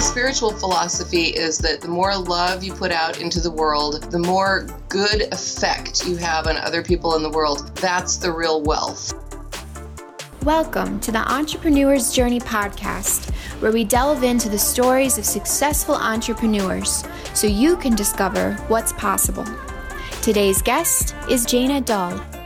spiritual philosophy is that the more love you put out into the world, the more good effect you have on other people in the world. That's the real wealth. Welcome to the Entrepreneur's Journey podcast, where we delve into the stories of successful entrepreneurs so you can discover what's possible. Today's guest is Janea Dahl.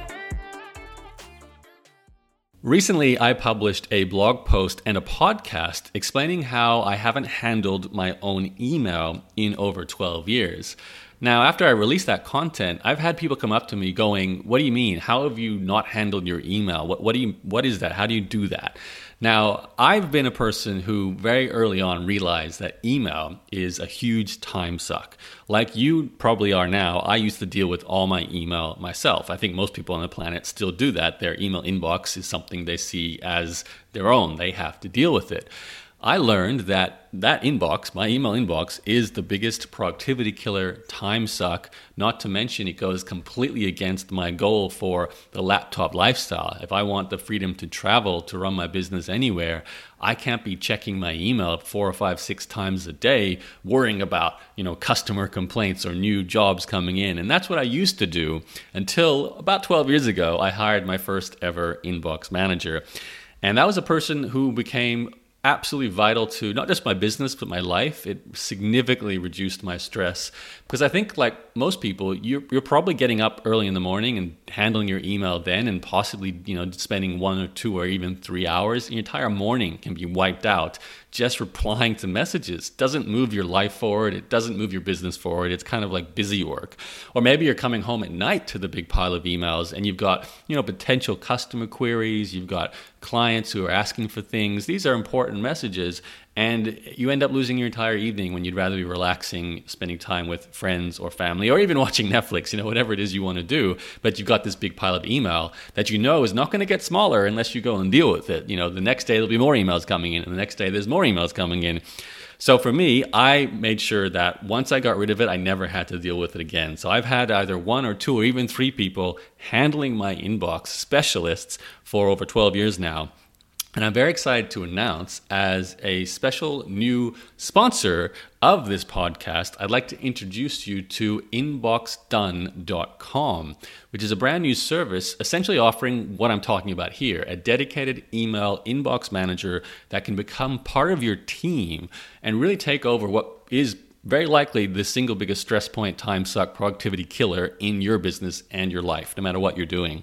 Recently, I published a blog post and a podcast explaining how I haven't handled my own email in over 12 years. Now, after I released that content, I've had people come up to me going, "What do you mean? How have you not handled your email? What what do you what is that? How do you do that?" Now, I've been a person who very early on realized that email is a huge time suck. Like you probably are now, I used to deal with all my email myself. I think most people on the planet still do that. Their email inbox is something they see as their own, they have to deal with it. I learned that that inbox, my email inbox, is the biggest productivity killer, time suck. Not to mention, it goes completely against my goal for the laptop lifestyle. If I want the freedom to travel, to run my business anywhere, I can't be checking my email four or five, six times a day, worrying about you know customer complaints or new jobs coming in. And that's what I used to do until about 12 years ago. I hired my first ever inbox manager. And that was a person who became absolutely vital to not just my business but my life. It significantly reduced my stress because I think, like most people, you're, you're probably getting up early in the morning and handling your email then, and possibly you know spending one or two or even three hours. Your entire morning can be wiped out just replying to messages. Doesn't move your life forward. It doesn't move your business forward. It's kind of like busy work. Or maybe you're coming home at night to the big pile of emails, and you've got you know potential customer queries. You've got clients who are asking for things. These are important messages, and you end up losing your entire evening when you'd rather be relaxing, spending time with friends or family, or even watching Netflix, you know, whatever it is you want to do. But you've got this big pile of email that you know is not going to get smaller unless you go and deal with it. You know, the next day there'll be more emails coming in, and the next day there's more emails coming in. So for me, I made sure that once I got rid of it, I never had to deal with it again. So I've had either one or two or even three people handling my inbox specialists for over 12 years now. And I'm very excited to announce, as a special new sponsor of this podcast, I'd like to introduce you to inboxdone.com, which is a brand new service essentially offering what I'm talking about here a dedicated email inbox manager that can become part of your team and really take over what is very likely the single biggest stress point, time suck, productivity killer in your business and your life, no matter what you're doing.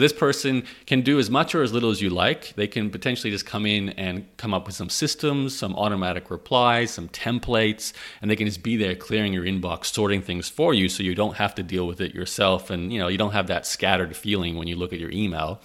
This person can do as much or as little as you like. They can potentially just come in and come up with some systems, some automatic replies, some templates, and they can just be there clearing your inbox, sorting things for you so you don't have to deal with it yourself and you know, you don't have that scattered feeling when you look at your email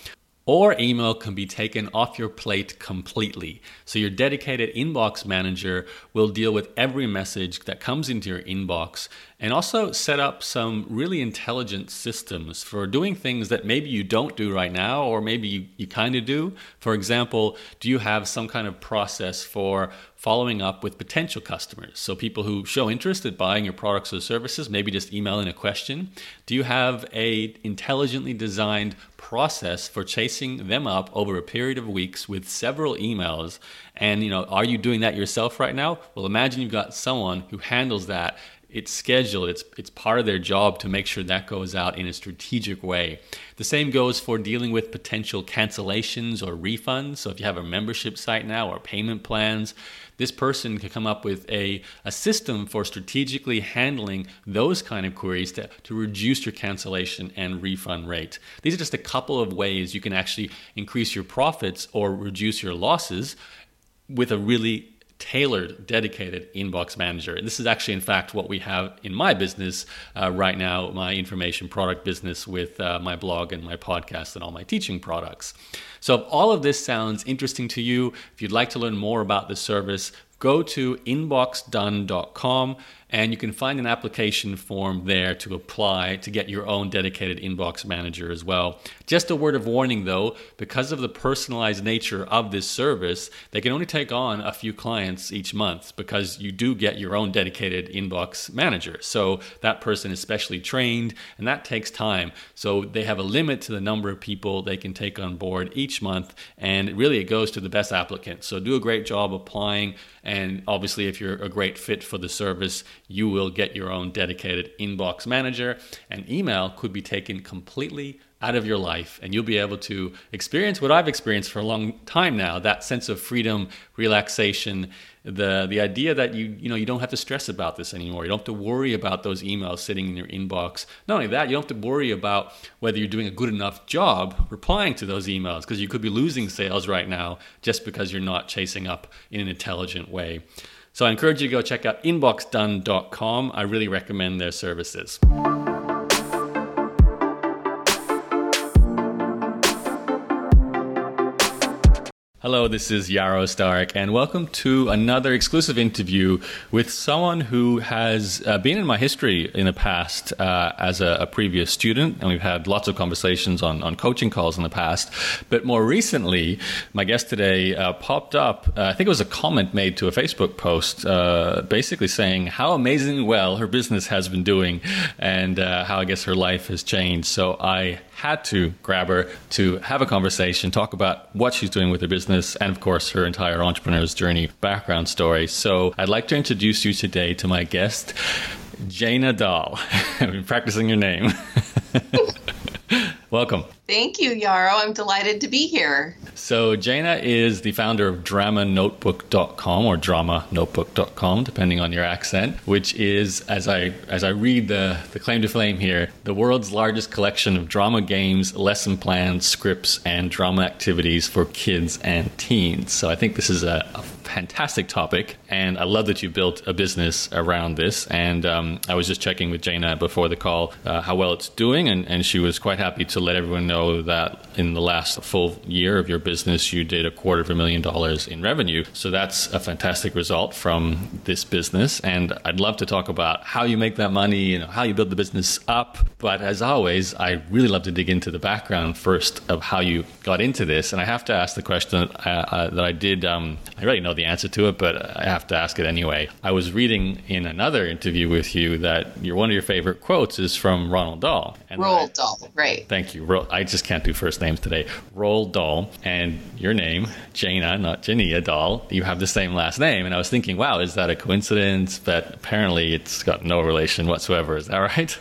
or email can be taken off your plate completely. So your dedicated inbox manager will deal with every message that comes into your inbox and also set up some really intelligent systems for doing things that maybe you don't do right now or maybe you, you kind of do. For example, do you have some kind of process for following up with potential customers? So people who show interest in buying your products or services, maybe just email in a question. Do you have a intelligently designed process for chasing them up over a period of weeks with several emails and you know are you doing that yourself right now well imagine you've got someone who handles that it's scheduled it's it's part of their job to make sure that goes out in a strategic way. The same goes for dealing with potential cancellations or refunds. So if you have a membership site now or payment plans this person can come up with a, a system for strategically handling those kind of queries to, to reduce your cancellation and refund rate. These are just a couple of ways you can actually increase your profits or reduce your losses with a really tailored, dedicated inbox manager. And this is actually, in fact, what we have in my business uh, right now, my information product business with uh, my blog and my podcast and all my teaching products. So, if all of this sounds interesting to you, if you'd like to learn more about the service, go to inboxdone.com and you can find an application form there to apply to get your own dedicated inbox manager as well. Just a word of warning though, because of the personalized nature of this service, they can only take on a few clients each month because you do get your own dedicated inbox manager. So that person is specially trained and that takes time. So they have a limit to the number of people they can take on board each month and really it goes to the best applicant. So do a great job applying And obviously, if you're a great fit for the service, you will get your own dedicated inbox manager. And email could be taken completely out of your life and you'll be able to experience what I've experienced for a long time now that sense of freedom, relaxation, the the idea that you you know you don't have to stress about this anymore. You don't have to worry about those emails sitting in your inbox. Not only that, you don't have to worry about whether you're doing a good enough job replying to those emails because you could be losing sales right now just because you're not chasing up in an intelligent way. So I encourage you to go check out inboxdone.com. I really recommend their services. Hello, this is Yaro Starak, and welcome to another exclusive interview with someone who has uh, been in my history in the past uh, as a, a, previous student, and we've had lots of conversations on, on coaching calls in the past. But more recently, my guest today uh, popped up. Uh, I think it was a comment made to a Facebook post, uh, basically saying how amazingly well her business has been doing, and uh, how I guess her life has changed. So I had to grab her to have a conversation, talk about what she's doing with her business, and of course, her entire entrepreneur's journey background story. So I'd like to introduce you today to my guest, Jana Dahl. I've been practicing your name. Welcome. Thank you, Yaro. I'm delighted to be here. So, Jana is the founder of dramanotebook.com or dramanotebook.com, depending on your accent, which is, as I as I read the, the claim to fame here, the world's largest collection of drama games, lesson plans, scripts, and drama activities for kids and teens. So, I think this is a, a fantastic topic, and I love that you built a business around this. And um, I was just checking with Jana before the call uh, how well it's doing, and, and she was quite happy to let everyone know that in the last full year of your business, you did a quarter of a million dollars in revenue. So that's a fantastic result from this business. And I'd love to talk about how you make that money, you know, how you build the business up. But as always, I really love to dig into the background first of how you got into this. And I have to ask the question uh, uh, that I did. Um, I already know the answer to it, but I have to ask it anyway. I was reading in another interview with you that your one of your favorite quotes is from Ronald Dahl. And Roald Dahl, right? Thank you. I just can't do first names today. Roald Dahl, and your name, Jana, not Jania Dahl. You have the same last name, and I was thinking, wow, is that a coincidence? But apparently, it's got no relation whatsoever. Is that right?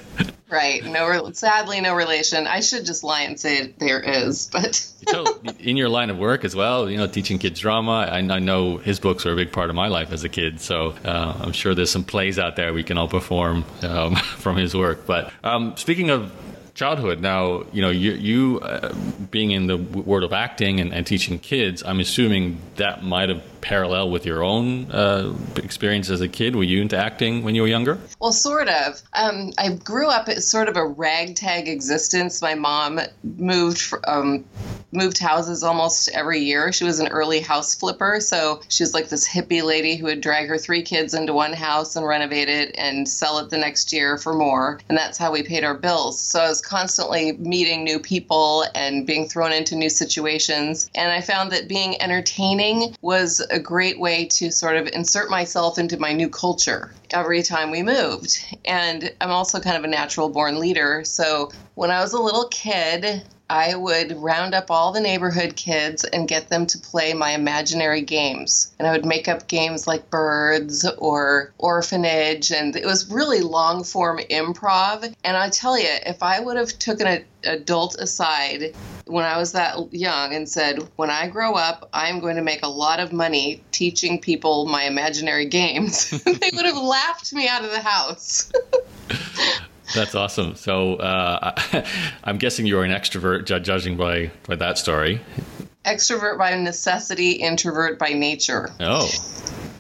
Right. No, sadly, no relation. I should just lie and say there is, but. so, in your line of work as well, you know, teaching kids drama. I, I, know his books were a big part of my life as a kid, so uh, I'm sure there's some plays out there we can all perform um, from his work. But um, speaking of childhood. Now, you know, you, you uh, being in the world of acting and, and, teaching kids, I'm assuming that might have parallel with your own uh, experience as a kid. Were you into acting when you were younger? Well, sort of. Um, I grew up as sort of a ragtag existence. My mom moved um, moved houses almost every year. She was an early house flipper, so she was like this hippie lady who would drag her three kids into one house and renovate it and sell it the next year for more. And that's how we paid our bills. So I was constantly meeting new people and being thrown into new situations. And I found that being entertaining was a great way to sort of insert myself into my new culture every time we moved. And I'm also kind of a natural born leader. So when I was a little kid, I would round up all the neighborhood kids and get them to play my imaginary games. And I would make up games like birds or orphanage. And it was really long form improv. And I tell you, if I would have taken an adult aside when I was that young and said, when I grow up, I'm going to make a lot of money teaching people my imaginary games, they would have laughed me out of the house. That's awesome. So uh, I'm guessing you're an extrovert, judging by by that story. Extrovert by necessity, introvert by nature. Oh,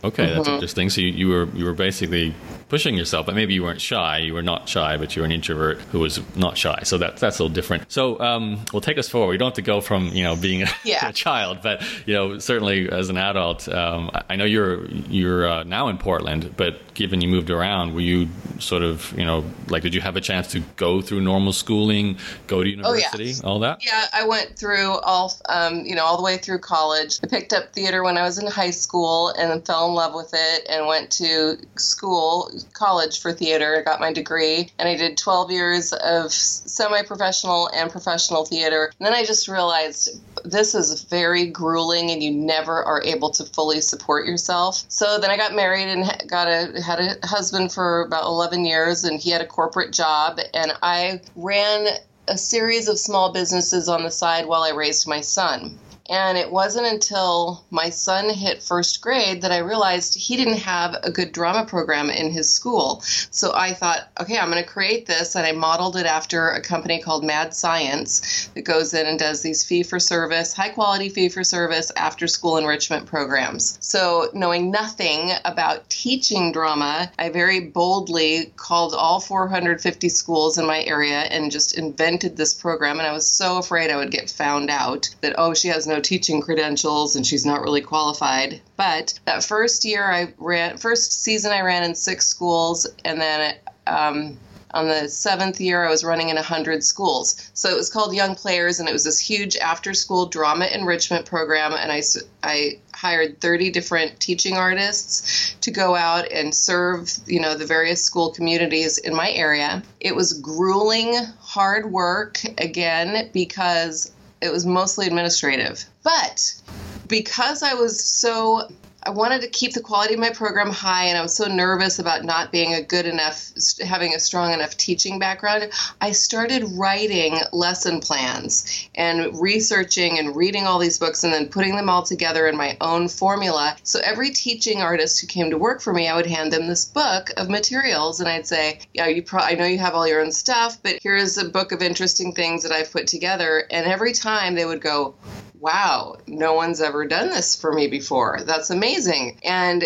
okay, that's mm-hmm. interesting. So you, you were you were basically pushing yourself, but maybe you weren't shy. You were not shy, but you were an introvert who was not shy. So that, that's a little different. So um, we'll take us forward. We don't have to go from you know being a, yeah. a child, but you know certainly as an adult. Um, I know you're you're uh, now in Portland, but given you moved around, were you sort of you know like did you have a chance to go through normal schooling, go to university, oh, yeah. all that? Yeah, I went through all um, you know all the way through college. I picked up theater when I was in high school and fell in in love with it and went to school, college for theater. I got my degree and I did 12 years of semi professional and professional theater. And then I just realized this is very grueling and you never are able to fully support yourself. So then I got married and got a had a husband for about 11 years and he had a corporate job and I ran a series of small businesses on the side while I raised my son. And it wasn't until my son hit first grade that I realized he didn't have a good drama program in his school. So I thought, okay, I'm going to create this. And I modeled it after a company called Mad Science that goes in and does these fee for service, high quality fee for service after school enrichment programs. So knowing nothing about teaching drama, I very boldly called all 450 schools in my area and just invented this program. And I was so afraid I would get found out that, oh, she has no no teaching credentials and she's not really qualified. But that first year I ran, first season I ran in six schools, and then um, on the seventh year I was running in 100 schools. So it was called Young Players, and it was this huge after school drama enrichment program. And I, I hired 30 different teaching artists to go out and serve, you know, the various school communities in my area. It was grueling, hard work again because it was mostly administrative. But because I was so I wanted to keep the quality of my program high, and I was so nervous about not being a good enough, having a strong enough teaching background. I started writing lesson plans and researching and reading all these books and then putting them all together in my own formula. So every teaching artist who came to work for me, I would hand them this book of materials, and I'd say, "Yeah, you. Pro- I know you have all your own stuff, but here's a book of interesting things that I've put together." And every time they would go, wow, no one's ever done this for me before. That's amazing. And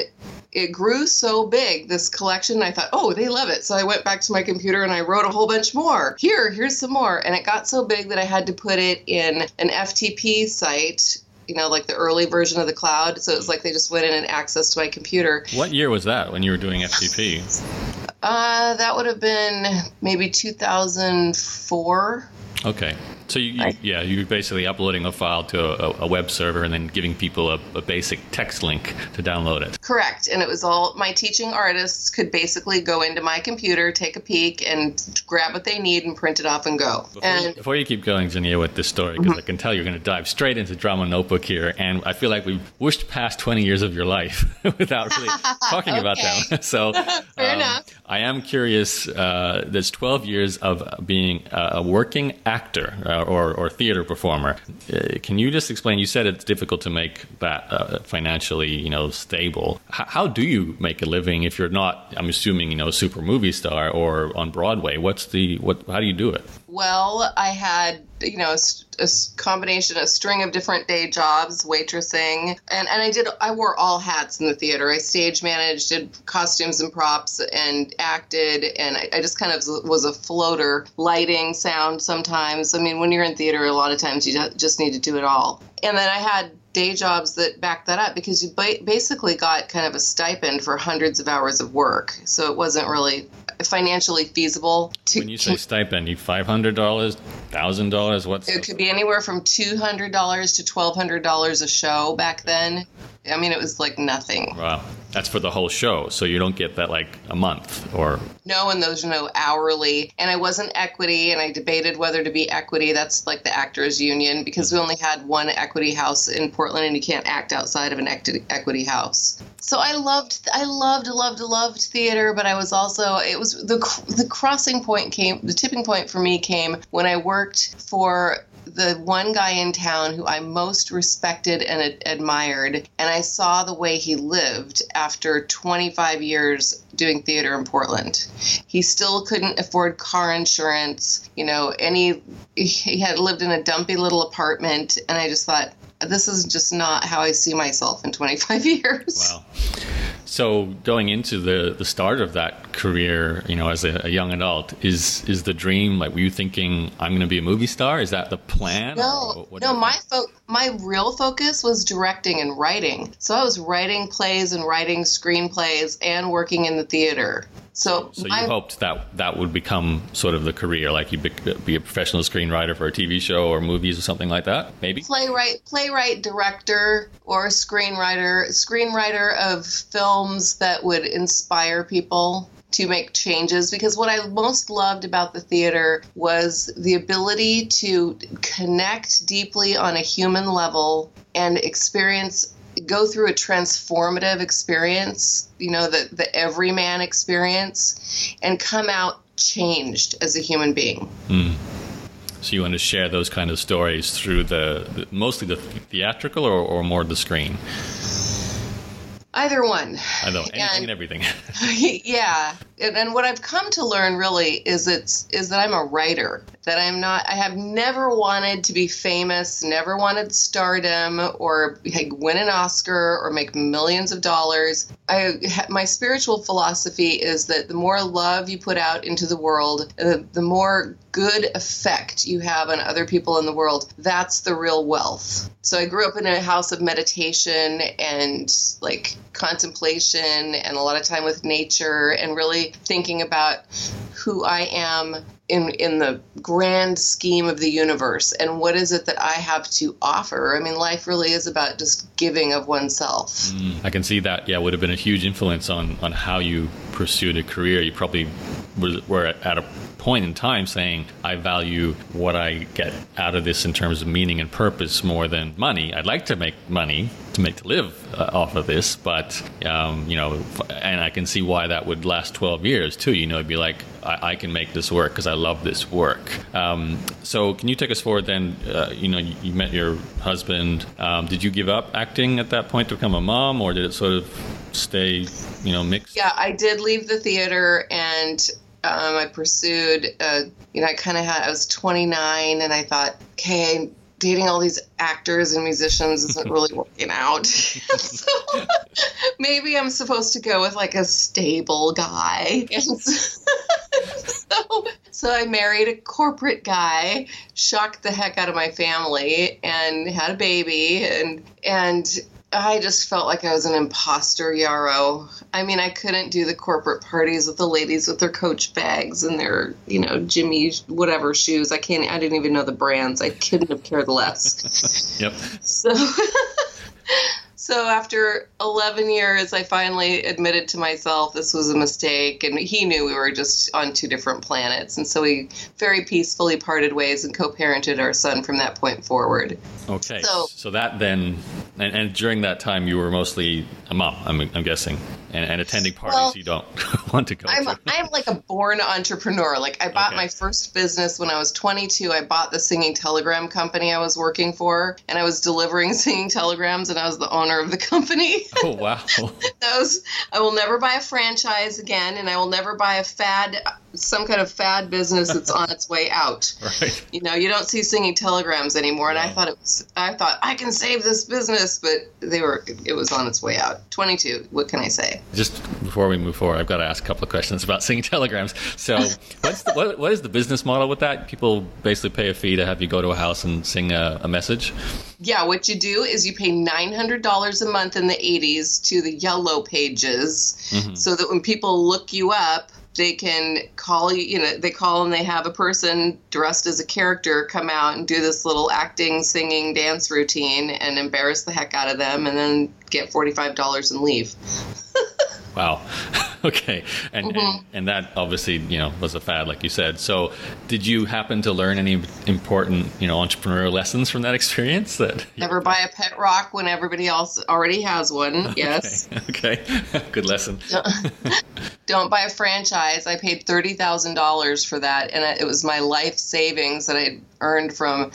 it grew so big, this collection. I thought, oh, they love it. So I went back to my computer and I wrote a whole bunch more. Here, here's some more. And it got so big that I had to put it in an FTP site you know, like the early version of the cloud. So it was like they just went in and accessed my computer. What year was that when you were doing FTP? Uh, that would have been maybe 2004. Okay. So you, you, yeah, you're basically uploading a file to a, a web server and then giving people a, a, basic text link to download it. Correct, and it was all my teaching artists could basically go into my computer, take a peek, and grab what they need and print it off and go. Before, and, you, before you keep going, Janea, with this story, because mm-hmm. I can tell you're going to dive straight into drama notebook here, and I feel like we've whooshed past 20 years of your life without really talking about them. so fair um, enough. I am curious. Uh, there's 12 years of being a working actor. Uh, or, or theater performer. Uh, can you just explain? You said it's difficult to make that uh, financially, you know, stable. H- how do you make a living if you're not? I'm assuming you know, a super movie star or on Broadway. What's the what? How do you do it? Well, I had you know a, a, combination a string of different day jobs waitressing and, and i did i wore all hats in the theater. I stage managed did costumes and props and acted and I, I, just kind of was a floater. Lighting sound sometimes. I mean when you're in theater a lot of times you just need to do it all. And then i had day jobs that backed that up because you basically got kind of a stipend for hundreds of hours of work. So it wasn't really financially feasible. To, when you say stipend, you five hundred dollars, thousand dollars, what? It could be anywhere from two hundred dollars to twelve hundred dollars a show back then. I mean, it was like nothing. Wow. That's for the whole show. So you don't get that like a month or. No, and those are no hourly. And I wasn't equity, and I debated whether to be equity. That's like the actors union because we only had one equity house in Portland, and you can't act outside of an equity house. So I loved, I loved, loved, loved theater, but I was also, it was the the crossing point came, the tipping point for me came when I worked for the one guy in town who I most respected and ad- admired, and I saw the way he lived after 25 years doing theater in Portland. He still couldn't afford car insurance, you know, any he had lived in a dumpy little apartment, and I just thought this is just not how I see myself in 25 years. Wow. So going into the the start of that career, you know, as a, a young adult, is is the dream like were you thinking I'm going to be a movie star? Is that the plan? No, no. My fo- my real focus was directing and writing. So I was writing plays and writing screenplays and working in the theater. So, So you hoped that that would become sort of the career, like you be, be a professional screenwriter for a TV show or movies or something like that, maybe. playwright, playwright, director, or screenwriter, screenwriter of films that would inspire people to make changes because what I most loved about the theater was the ability to connect deeply on a human level and experience go through a transformative experience, you know, the the everyman experience and come out changed as a human being. Hmm. So you want to share those kind of stories through the, the mostly the theatrical or, or more the screen. Either one. I know anything And- and everything. yeah and, and what i've come to learn really is it's is that i'm a writer that i'm not i have never wanted to be famous never wanted stardom or like, win an oscar or make millions of dollars. I my spiritual philosophy is that the more love you put out into the world uh, the more good effect you have on other people in the world that's the real wealth. So i grew up in a house of meditation and like contemplation and a lot of time with nature and really thinking about who I am in in the grand scheme of the universe and what is it that I have to offer. I mean life really is about just giving of oneself. Mm, I can see that. Yeah, would have been a huge influence on on how you pursued a career. You probably were at a point in time saying, "I value what I get out of this in terms of meaning and purpose more than money. I'd like to make money to make to live uh, off of this, but um, you know, and I can see why that would last 12 years too. You know, it'd be like, I, I can make this work because I love this work. Um, so, can you take us forward then? Uh, you know, you, you met your husband. Um, did you give up acting at that point to become a mom, or did it sort of stay, you know, mixed? Yeah, I did leave the theater and um, I pursued, uh, you know, I kind of had, I was 29 and I thought, okay, dating all these actors and musicians isn't really working out. so maybe I'm supposed to go with like a stable guy. So, so, I married a corporate guy, shocked the heck out of my family, and had a baby. And, and, I just felt like I was an imposter, Yaro. I mean, I couldn't do the corporate parties with the ladies with their coach bags and their, you know, Jimmy whatever shoes. I can't. I didn't even know the brands. I couldn't have cared less. Yep. So, so after 11 years, I finally admitted to myself this was a mistake, and he knew we were just on two different planets, and so we very peacefully parted ways and co-parented our son from that point forward. Okay. So- So, that then, and, and during that time, you were mostly a mom. I'm, I'm guessing, and, and attending parties Well, you don't want to go I'm to. I'm like a born entrepreneur. Like I bought Okay. my first business when I was 22. I bought the singing telegram company I was working for, and I was delivering singing telegrams, and I was the owner of the company. Oh wow. Those I will never buy a franchise again, and I will never buy a fad, some kind of fad business that's on its way out. right. You know, you don't see singing telegrams anymore, and I thought it was. I thought I can save this business, but they were. It was on its way out. 22. What can I say? Just before we move forward, I've got to ask a couple of questions about singing telegrams. So, what's the, what, what is the business model with that? People basically pay a fee to have you go to a house and sing a, a message. Yeah, what you do is you pay $900 a month in the 80s to the yellow pages mm-hmm. so that when people look you up, they can call you, you know, they call and they have a person dressed as a character come out and do this little acting, singing, dance routine and embarrass the heck out of them and then get $45 and leave. Wow. okay. And, Mm-hmm. and and that obviously you know was a fad, like you said. So, did you happen to learn any important you know entrepreneurial lessons from that experience? That Never buy a pet rock when everybody else already has one. Yes. Okay. Good lesson. don't buy a franchise. I paid thirty thousand dollars for that, and it was my life savings that I earned from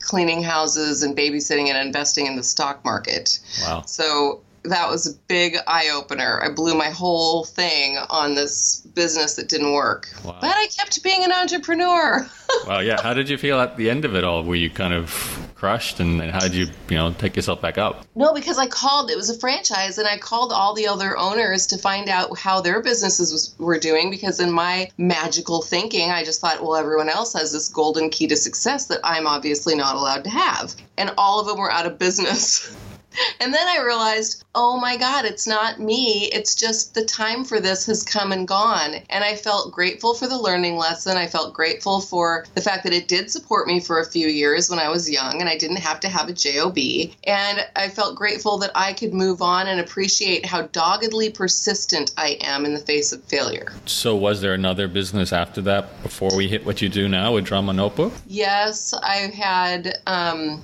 cleaning houses and babysitting and investing in the stock market. Wow. So that was a big eye opener. I blew my whole thing on this business that didn't work, Wow. but I kept being an entrepreneur. Wow. Yeah. How did you feel at the end of it all? Were you kind of crushed, and, and how did you you know take yourself back up? No, because I called. It was a franchise, and I called all the other owners to find out how their businesses was, were doing. Because in my magical thinking, I just thought, well, everyone else has this golden key to success that I'm obviously not allowed to have, and all of them were out of business. And then I realized, oh my God, it's not me. It's just the time for this has come and gone. And I felt grateful for the learning lesson. I felt grateful for the fact that it did support me for a few years when I was young and I didn't have to have a JOB. And I felt grateful that I could move on and appreciate how doggedly persistent I am in the face of failure. So, was there another business after that before we hit what you do now with Drama Notebook? Yes, I had. Um,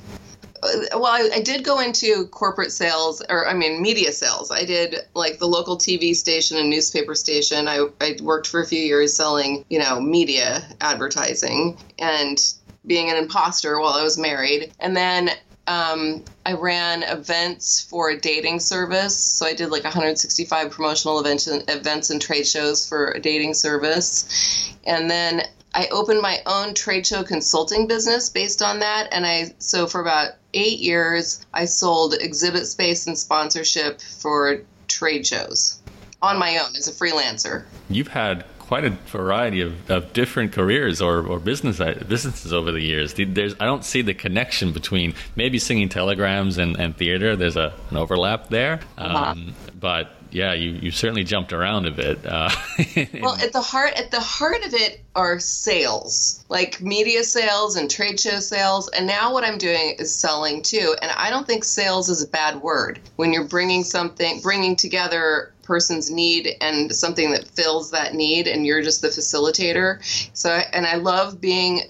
well, I, I, did go into corporate sales, or I mean, media sales. I did like the local TV station and newspaper station. I, I worked for a few years selling, you know, media advertising and being an imposter while I was married. And then um, I ran events for a dating service. So I did like 165 promotional events, events and trade shows for a dating service. And then I opened my own trade show consulting business based on that. And I, so for about eight years, I sold exhibit space and sponsorship for trade shows on my own as a freelancer. You've had quite a variety of, of different careers or, or business uh, businesses over the years. There's, I don't see the connection between maybe singing telegrams and, and theater. There's a, an overlap there. Uh-huh. Um, but yeah, you, you certainly jumped around a bit. Uh, well, at the heart at the heart of it are sales, like media sales and trade show sales. And now what I'm doing is selling too. And I don't think sales is a bad word when you're bringing something, bringing together person's need and something that fills that need, and you're just the facilitator. So, and I love being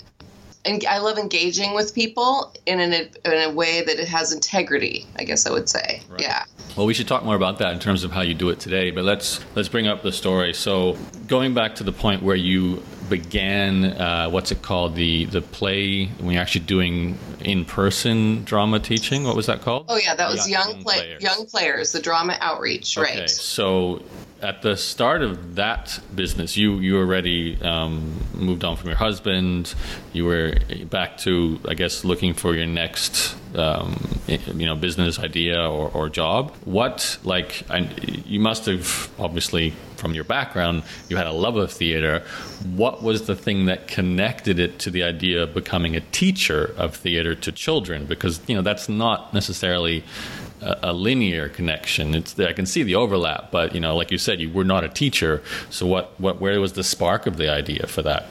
and I love engaging with people in an, in a way that it has integrity. I guess I would say, right. yeah. Well, we should talk more about that in terms of how you do it today. But let's let's bring up the story. So, going back to the point where you began, uh, what's it called, the the play when you're actually doing in person drama teaching. What was that called? Oh yeah, that was young, young, play, players. young players, the drama outreach, okay. right? So at the start of that business, you you already um, moved on from your husband. You were back to, I guess, looking for your next, um, you know, business idea or, or job. What like you must have obviously from your background, you had a love of theater. What was the thing that connected it to the idea of becoming a teacher of theater to children? Because you know that's not necessarily a, a, linear connection. It's I can see the overlap, but you know, like you said, you were not a teacher. So what, what where was the spark of the idea for that?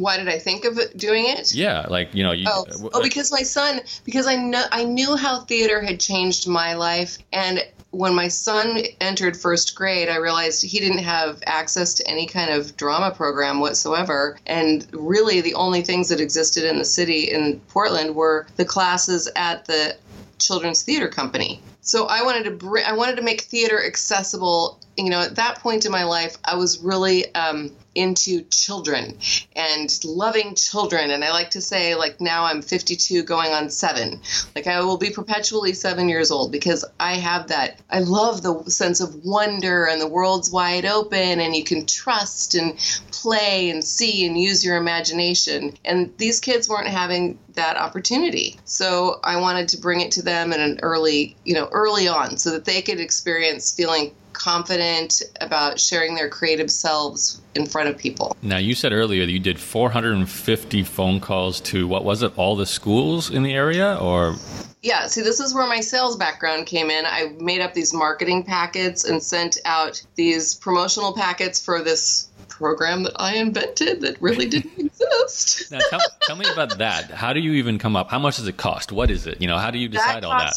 Why did I think of it, doing it? Yeah, like you know, you, oh, uh, oh, because my son, because I know I knew how theater had changed my life, and when my son entered first grade, I realized he didn't have access to any kind of drama program whatsoever. And really, the only things that existed in the city in Portland were the classes at the children's theater company. So I wanted to bring, I wanted to make theater accessible. You know, at that point in my life, I was really um, into children and loving children. And I like to say, like, now I'm 52 going on seven. Like, I will be perpetually seven years old because I have that. I love the sense of wonder and the world's wide open and you can trust and play and see and use your imagination. And these kids weren't having that opportunity. So I wanted to bring it to them in an early, you know, early on so that they could experience feeling confident about sharing their creative selves in front of people. Now, you said earlier that you did 450 phone calls to what was it, all the schools in the area or? Yeah, see, this is where my sales background came in. I made up these marketing packets and sent out these promotional packets for this program that I invented that really didn't exist. now, tell, tell, me about that. How do you even come up? How much does it cost? What is it? You know, how do you decide all that?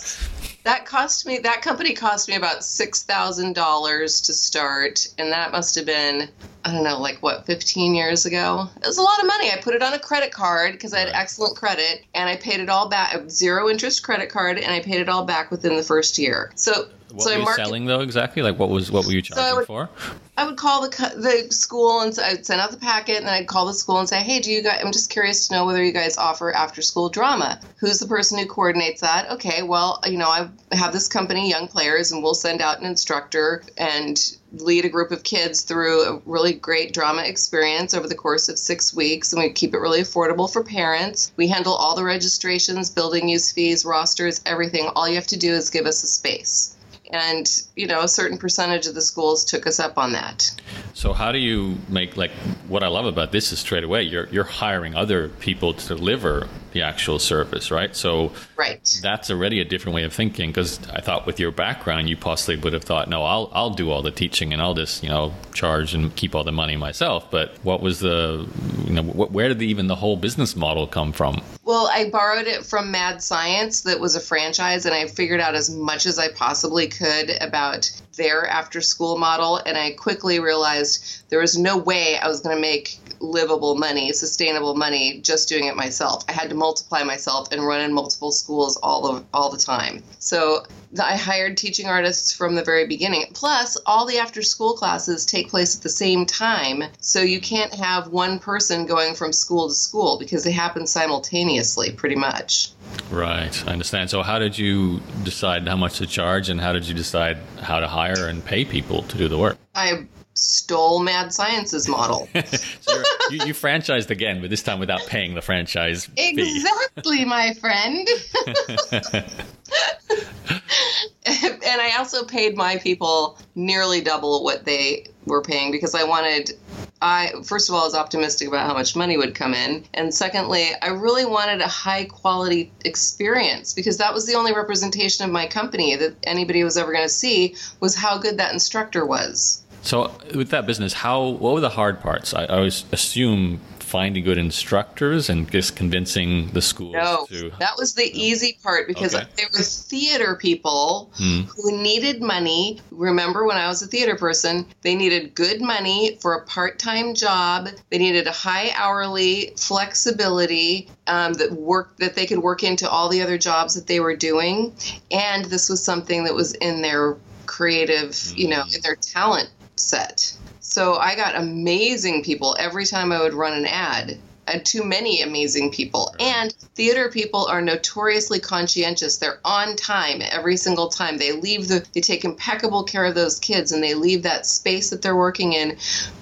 That cost me. That company cost me about six thousand dollars to start, and that must have been I don't know, like what, 15 years ago? It was a lot of money. I put it on a credit card because I had excellent credit, and I paid it all back. Zero interest credit card, and I paid it all back within the first year. So what so were you market- selling though exactly? Like what was what were you charging so would, for? I would call the the school and I'd send out the packet, and then I'd call the school and say, "Hey, do you guys? I'm just curious to know whether you guys offer after school drama. Who's the person who coordinates that? Okay, well, you know, I have this company, Young Players, and we'll send out an instructor and lead a group of kids through a really great drama experience over the course of six weeks, and we keep it really affordable for parents. We handle all the registrations, building use fees, rosters, everything. All you have to do is give us a space and you know a certain percentage of the schools took us up on that so how do you make like what i love about this is straight away you're you're hiring other people to deliver the actual service, right? So right. that's already a different way of thinking because I thought with your background, you possibly would have thought, no, I'll, I'll do all the teaching and I'll just, you know, charge and keep all the money myself. But what was the, you know, where did the, even the whole business model come from? Well, I borrowed it from Mad Science, that was a franchise, and I figured out as much as I possibly could about their after school model. And I quickly realized there was no way I was going to make livable money, sustainable money, just doing it myself. I had to multiply myself and run in multiple schools all all the time. So I hired teaching artists from the very beginning. Plus, all the after school classes take place at the same time, so you can't have one person going from school to school because they happen simultaneously, pretty much. Right, I understand. So, how did you decide how much to charge, and how did you decide how to hire and pay people to do the work? I stole Mad Science's model. so you, you, franchised again, but this time without paying the franchise. Exactly, my friend. and I also paid my people nearly double what they were paying because I wanted I first of all was optimistic about how much money would come in, and secondly, I really wanted a high quality experience because that was the only representation of my company that anybody was ever going to see was how good that instructor was. So with that business, how what were the hard parts? I, I always assume finding good instructors and just convincing the schools no, to that was the easy part because okay. there were theater people hmm. who needed money. Remember when i was a theater person they needed good money for a part-time job. They needed a high hourly flexibility um, that work that they could work into all the other jobs that they were doing. And this was something that was in their creative you know in their talent set so I got amazing people every time I would run an ad. And too many amazing people. And theater people are notoriously conscientious. They're on time every single time. They leave the they take impeccable care of those kids and they leave that space that they're working in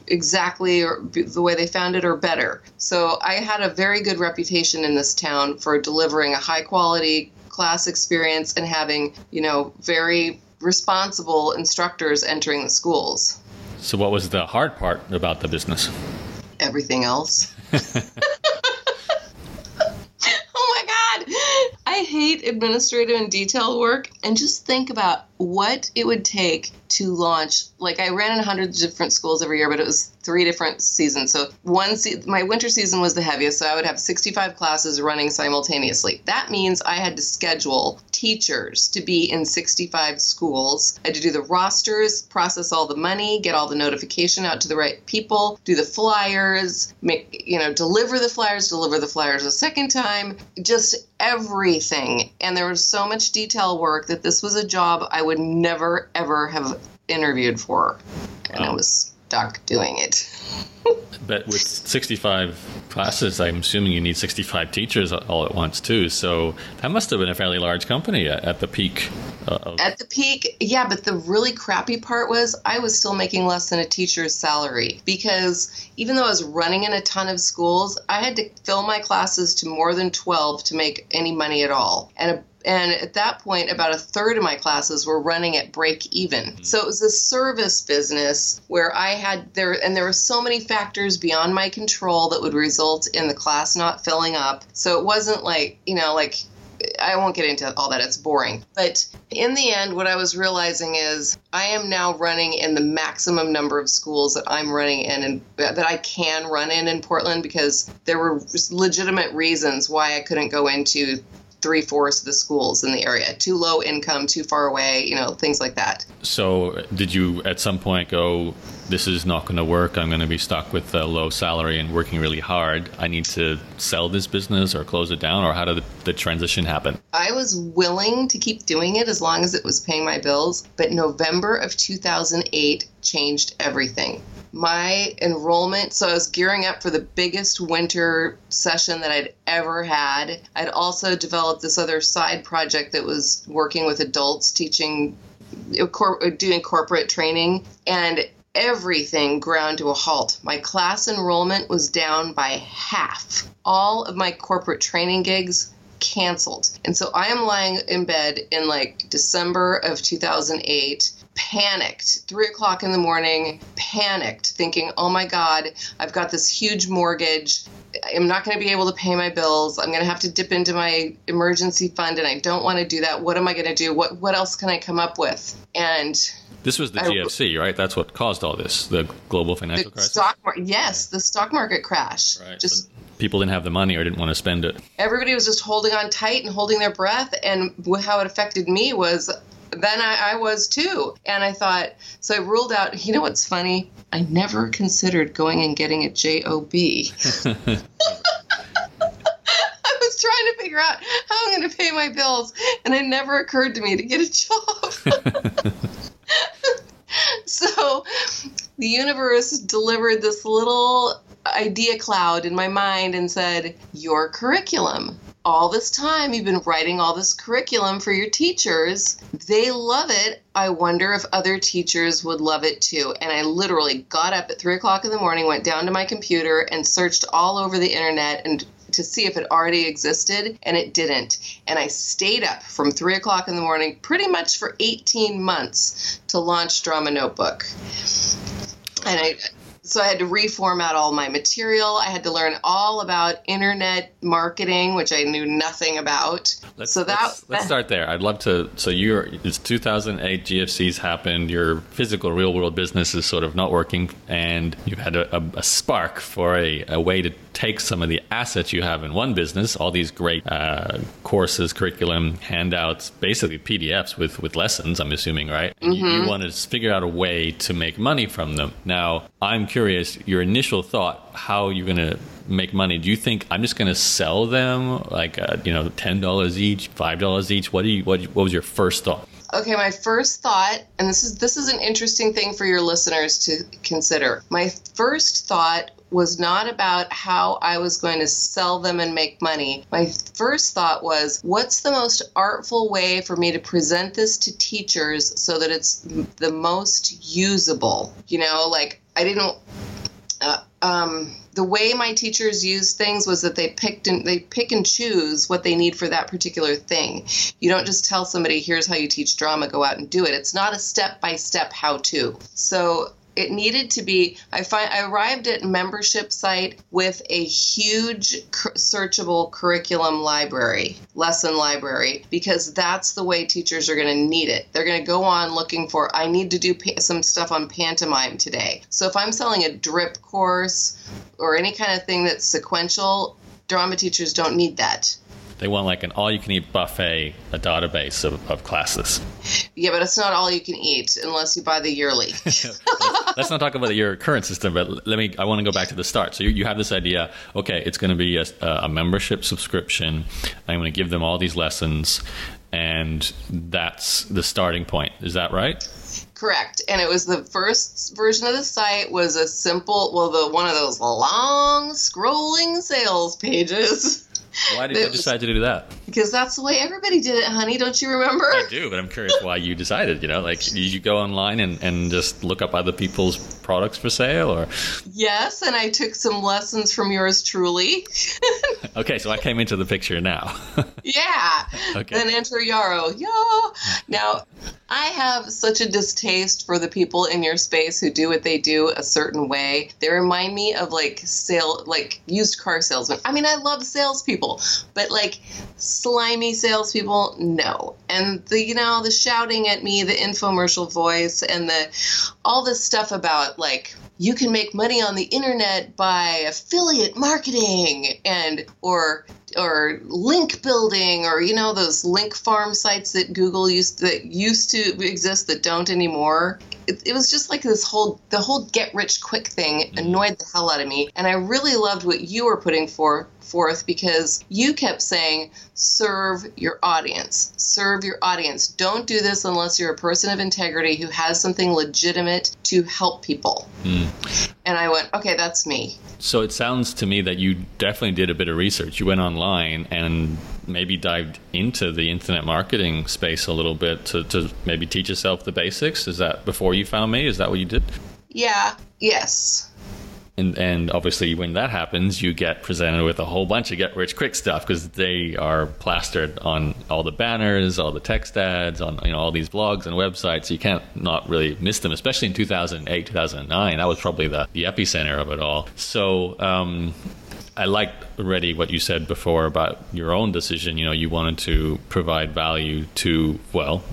exactly the way they found it or better. So I had a very good reputation in this town for delivering a high quality class experience and having, you know, very responsible instructors entering the schools. So, what was the hard part about the business? Everything else. oh my God. I hate administrative and detail work. And just think about what it would take to launch. Like, I ran in hundreds of different schools every year, but it was three different seasons. So one se- my winter season was the heaviest, so I would have 65 classes running simultaneously. That means I had to schedule teachers to be in 65 schools. I had to do the rosters, process all the money, get all the notification out to the right people, do the flyers, make you know, deliver the flyers, deliver the flyers a second time, just everything. And there was so much detail work that this was a job I would never ever have interviewed for. And. I was stuck doing it. but with 65 classes, I'm assuming you need 65 teachers all at once too. So that must have been a fairly large company at, at the peak. Uh, of- at the peak, yeah. But the really crappy part was I was still making less than a teacher's salary because even though I was running in a ton of schools, I had to fill my classes to more than 12 to make any money at all. And a and at that point, about a third of my classes were running at break even. Mm-hmm. So it was a service business where I had there, and there were so many factors beyond my control that would result in the class not filling up. So it wasn't like, you know, like I won't get into all that, it's boring. But in the end, what I was realizing is I am now running in the maximum number of schools that I'm running in and that I can run in in Portland because there were legitimate reasons why I couldn't go into three fourths of the schools in the area. Too low income, too far away, you know, things like that. So, did you at some point go, this is not going to work. I'm going to be stuck with a low salary and working really hard. I need to sell this business or close it down, or how did the, the transition happen? I was willing to keep doing it as long as it was paying my bills, but November of 2008 changed everything my enrollment. So I was gearing up for the biggest winter session that I'd ever had. I'd also developed this other side project that was working with adults, teaching, uh, uh, doing corporate training, and everything ground to a halt. My class enrollment was down by half. All of my corporate training gigs canceled. And so I am lying in bed in like December of 2008 panicked three o'clock in the morning panicked thinking oh my god i've got this huge mortgage i'm not going to be able to pay my bills i'm going to have to dip into my emergency fund and i don't want to do that what am i going to do what what else can i come up with and this was the GFC, right? That's what caused all this, the global financial the crisis. stock mar- yes the stock market crash right. just but people didn't have the money or didn't want to spend it. everybody was just holding on tight and holding their breath. And how it affected me was then I, I was too. And I thought, so I ruled out, you know what's funny? I never considered going and getting a JOB. I was trying to figure out how I'm going to pay my bills, and it never occurred to me to get a job. so the universe delivered this little idea cloud in my mind and said, Your curriculum. All this time you've been writing all this curriculum for your teachers. They love it. I wonder if other teachers would love it too. And I literally got up at three o'clock in the morning, went down to my computer, and searched all over the internet and to see if it already existed, and it didn't. And I stayed up from three o'clock in the morning pretty much for 18 months to launch Drama Notebook. And I so I had to reformat all my material. I had to learn all about internet marketing, which I knew nothing about. Let's, so that let's, let's start there. I'd love to. So you're it's 2008. GFC's happened. Your physical real world business is sort of not working, and you've had a, a, a spark for a, a way to take some of the assets you have in one business, all these great uh, courses, curriculum, handouts, basically PDFs with with lessons. I'm assuming, right? And you, you want to figure out a way to make money from them. Now, I'm curious. Your initial thought, how you're going to make money? Do you think I'm just going to sell them like uh, you know ten dollars each, five dollars each? What do you what, what was your first thought? Okay, my first thought, and this is this is an interesting thing for your listeners to consider. My first thought was not about how I was going to sell them and make money. My first thought was, what's the most artful way for me to present this to teachers so that it's the most usable? You know, like I didn't uh, um, the way my teachers used things was that they picked and they pick and choose what they need for that particular thing. You don't just tell somebody, "Here's how you teach drama. Go out and do it." It's not a step by step how to. So it needed to be. I find I arrived at membership site with a huge searchable curriculum library, lesson library, because that's the way teachers are going to need it. They're going to go on looking for. I need to do some stuff on pantomime today. So if I'm selling a drip course or any kind of thing that's sequential, drama teachers don't need that. They want like an all you can eat buffet, a database of, of classes. Yeah, but it's not all you can eat unless you buy the yearly. Let's not talk about your current system, but let me. I want to go back to the start. So you, you have this idea. Okay, it's going to be a, a membership subscription. I'm going to give them all these lessons, and that's the starting point. Is that right? Correct. And it was the first version of the site was a simple, well, the one of those long scrolling sales pages. Why did you decide to do that? Because that's the way everybody did it, honey. Don't you remember? I do, but I'm curious why you decided. You know, like did you go online and, and just look up other people's products for sale, or Yes, and I took some lessons from yours truly. okay, so I came into the picture now. yeah. Okay. Then enter Yaro. Yeah. Now, I have such a distaste for the people in your space who do what they do a certain way. They remind me of like sale, like used car salesmen. I mean, I love salespeople, but like slimy salespeople, no. And the you know the shouting at me, the infomercial voice, and the all this stuff about like you can make money on the internet by affiliate marketing and or or link building or you know those link farm sites that Google used that used to exist that don't anymore. It, it was just like this whole the whole get rich quick thing mm-hmm. annoyed the hell out of me, and I really loved what you were putting for forth because you kept saying serve your audience serve your audience don't do this unless you're a person of integrity who has something legitimate to help people hmm. and i went okay that's me So it sounds to me that you definitely did a bit of research. You went online and maybe dived into the internet marketing space a little bit to, to maybe teach yourself the basics. Is that before you found me? Is that what you did? yeah yes And, and obviously, when that happens, you get presented with a whole bunch of get rich quick stuff because they are plastered on all the banners, all the text ads, on you know all these blogs and websites. You can't not really miss them, especially in 2008, 2009. That was probably the, the epicenter of it all. So um, I liked already what you said before about your own decision. You know, you wanted to provide value to, well,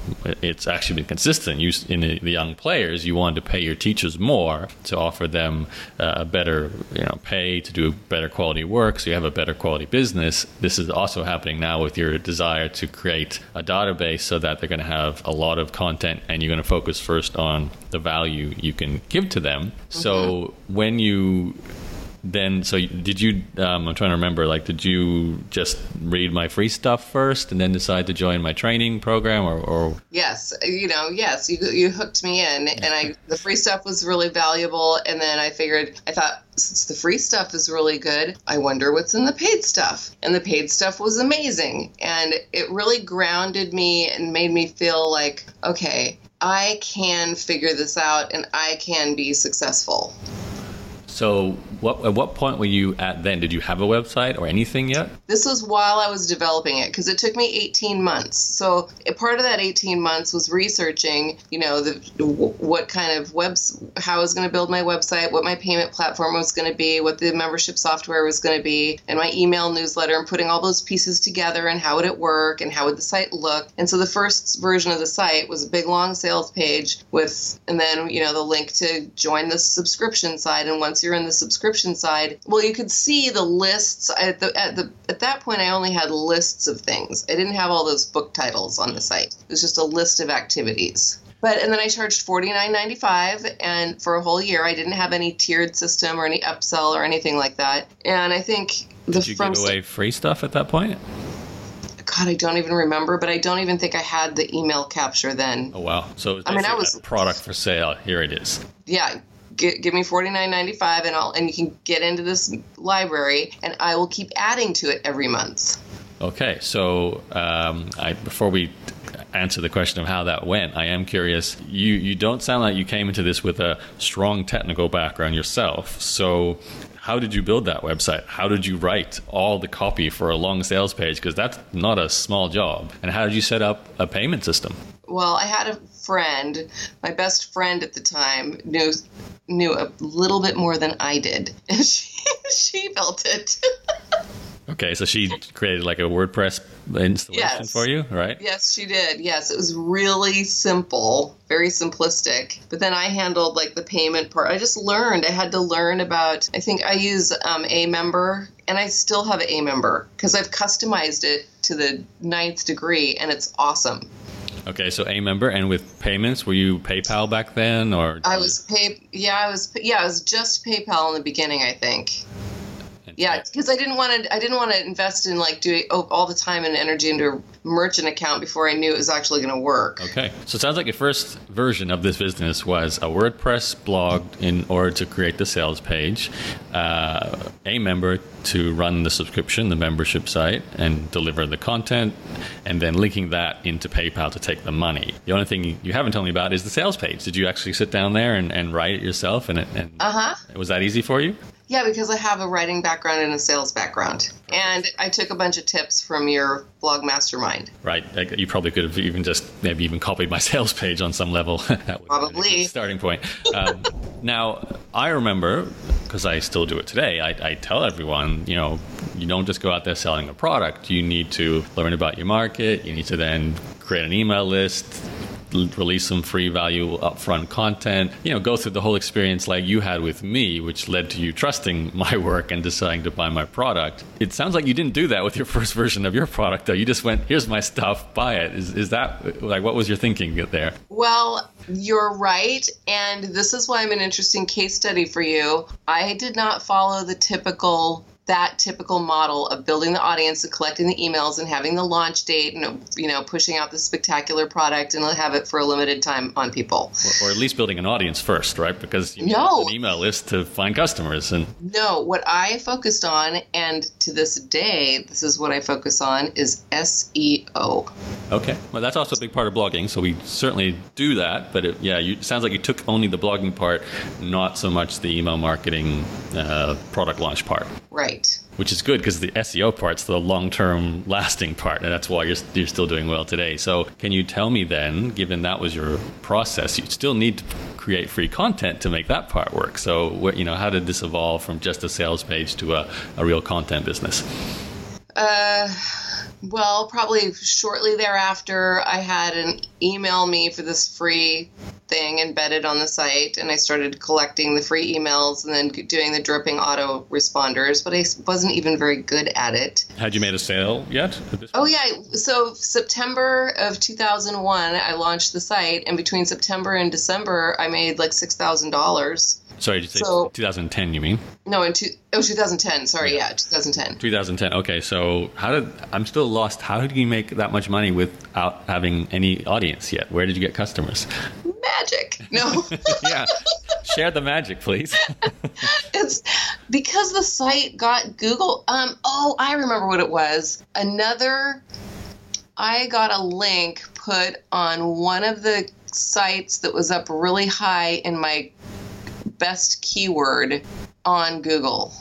it's actually been consistent. You, in the, the young players, you wanted to pay your teachers more to offer them uh, a better, you know, pay to do better quality work so you have a better quality business. This is also happening now with your desire to create a database so that they're going to have a lot of content and you're going to focus first on the value you can give to them. Mm-hmm. So when you then so did you um, i'm trying to remember like did you just read my free stuff first and then decide to join my training program or, or... yes you know yes you, you hooked me in and i the free stuff was really valuable and then i figured i thought since the free stuff is really good i wonder what's in the paid stuff. And the paid stuff was amazing and it really grounded me and made me feel like okay i can figure this out and i can be successful so, what at what point were you at then? Did you have a website or anything yet? This was while I was developing it because it took me 18 months. So, part of that 18 months was researching, you know, the what kind of webs, how I was going to build my website, what my payment platform was going to be, what the membership software was going to be, and my email newsletter, and putting all those pieces together and how would it work and how would the site look. And so, the first version of the site was a big long sales page with, and then you know, the link to join the subscription side. And once you're you're in the subscription side, well, you could see the lists. At the, at the at that point, I only had lists of things. I didn't have all those book titles on the site. It was just a list of activities. But and then I charged forty nine ninety five, and for a whole year, I didn't have any tiered system or any upsell or anything like that. And I think the did you give away free stuff at that point? God, I don't even remember, but I don't even think I had the email capture then. Oh wow! So I mean, I was product for sale. Here it is. Yeah, Get, give me forty nine ninety five, and I'll and you can get into this library, and I will keep adding to it every month. Okay, so um, I, before we answer the question of how that went, I am curious. You you don't sound like you came into this with a strong technical background yourself. So how did you build that website? How did you write all the copy for a long sales page? Because that's not a small job. And how did you set up a payment system? Well, I had a friend, my best friend at the time, knew knew a little bit more than I did, and she she built it. okay, so she created like a WordPress installation yes. for you, right? Yes, she did. Yes, it was really simple, very simplistic. But then I handled like the payment part. I just learned. I had to learn about. I think I use um, member, and I still have aMember because I've customized it to the ninth degree, and it's awesome. Okay, so aMember, and with payments, were you PayPal back then, or I was pay? Yeah, I was. Yeah, I was just PayPal in the beginning, I think. Yeah, because I didn't want to. I didn't want to invest in like doing all the time and energy into a merchant account before I knew it was actually going to work. Okay, so it sounds like your first version of this business was a WordPress blog in order to create the sales page, uh, member to run the subscription, the membership site, and deliver the content, and then linking that into PayPal to take the money. The only thing you haven't told me about is the sales page. Did you actually sit down there and, and write it yourself? And, and uh huh. Was that easy for you? Yeah, because I have a writing background and a sales background. And I took a bunch of tips from your blog mastermind. Right. You probably could have even just maybe even copied my sales page on some level. that would probably. starting point. Um, now, I remember, because I still do it today, I, I tell everyone, you know, you don't just go out there selling a product. You need to learn about your market. You need to then create an email list, release some free value upfront content, you know, go through the whole experience like you had with me, which led to you trusting my work and deciding to buy my product. It sounds like you didn't do that with your first version of your product, though. You just went, here's my stuff, buy it. Is, is that like what was your thinking there? Well, you're right. And this is why I'm an interesting case study for you. I did not follow the typical that typical model of building the audience and collecting the emails and having the launch date and you know pushing out the spectacular product and have it for a limited time on people. Or, or at least building an audience first right? Because you no. an email list to find customers and no. What i focused on and to this day this is what i focus on is seo okay. Well that's also a big part of blogging so we certainly do that but it, yeah you, it sounds like you took only the blogging part not so much the email marketing uh, product launch part. Right which is good because the SEO part's the long-term lasting part, and that's why you're, you're still doing well today. So, can you tell me then, given that was your process, you still need to create free content to make that part work. So, what, you know, how did this evolve from just a sales page to a, a real content business? Uh, well, probably shortly thereafter, I had an email me for this free thing embedded on the site, and I started collecting the free emails and then doing the dripping auto responders. But I wasn't even very good at it. Had you made a sale yet? Oh yeah. So September of 2001, I launched the site, and between September and December, I made like six thousand dollars. Sorry, did you say so, 2010? You mean? No, in two, oh 2010. Sorry, yeah. yeah, 2010. 2010. Okay, so how did I'm still lost. How did you make that much money without having any audience yet? Where did you get customers? Magic. No. yeah. Share the magic, please. it's because the site got Google. Um. Oh, I remember what it was. Another. I got a link put on one of the sites that was up really high in my best keyword on Google.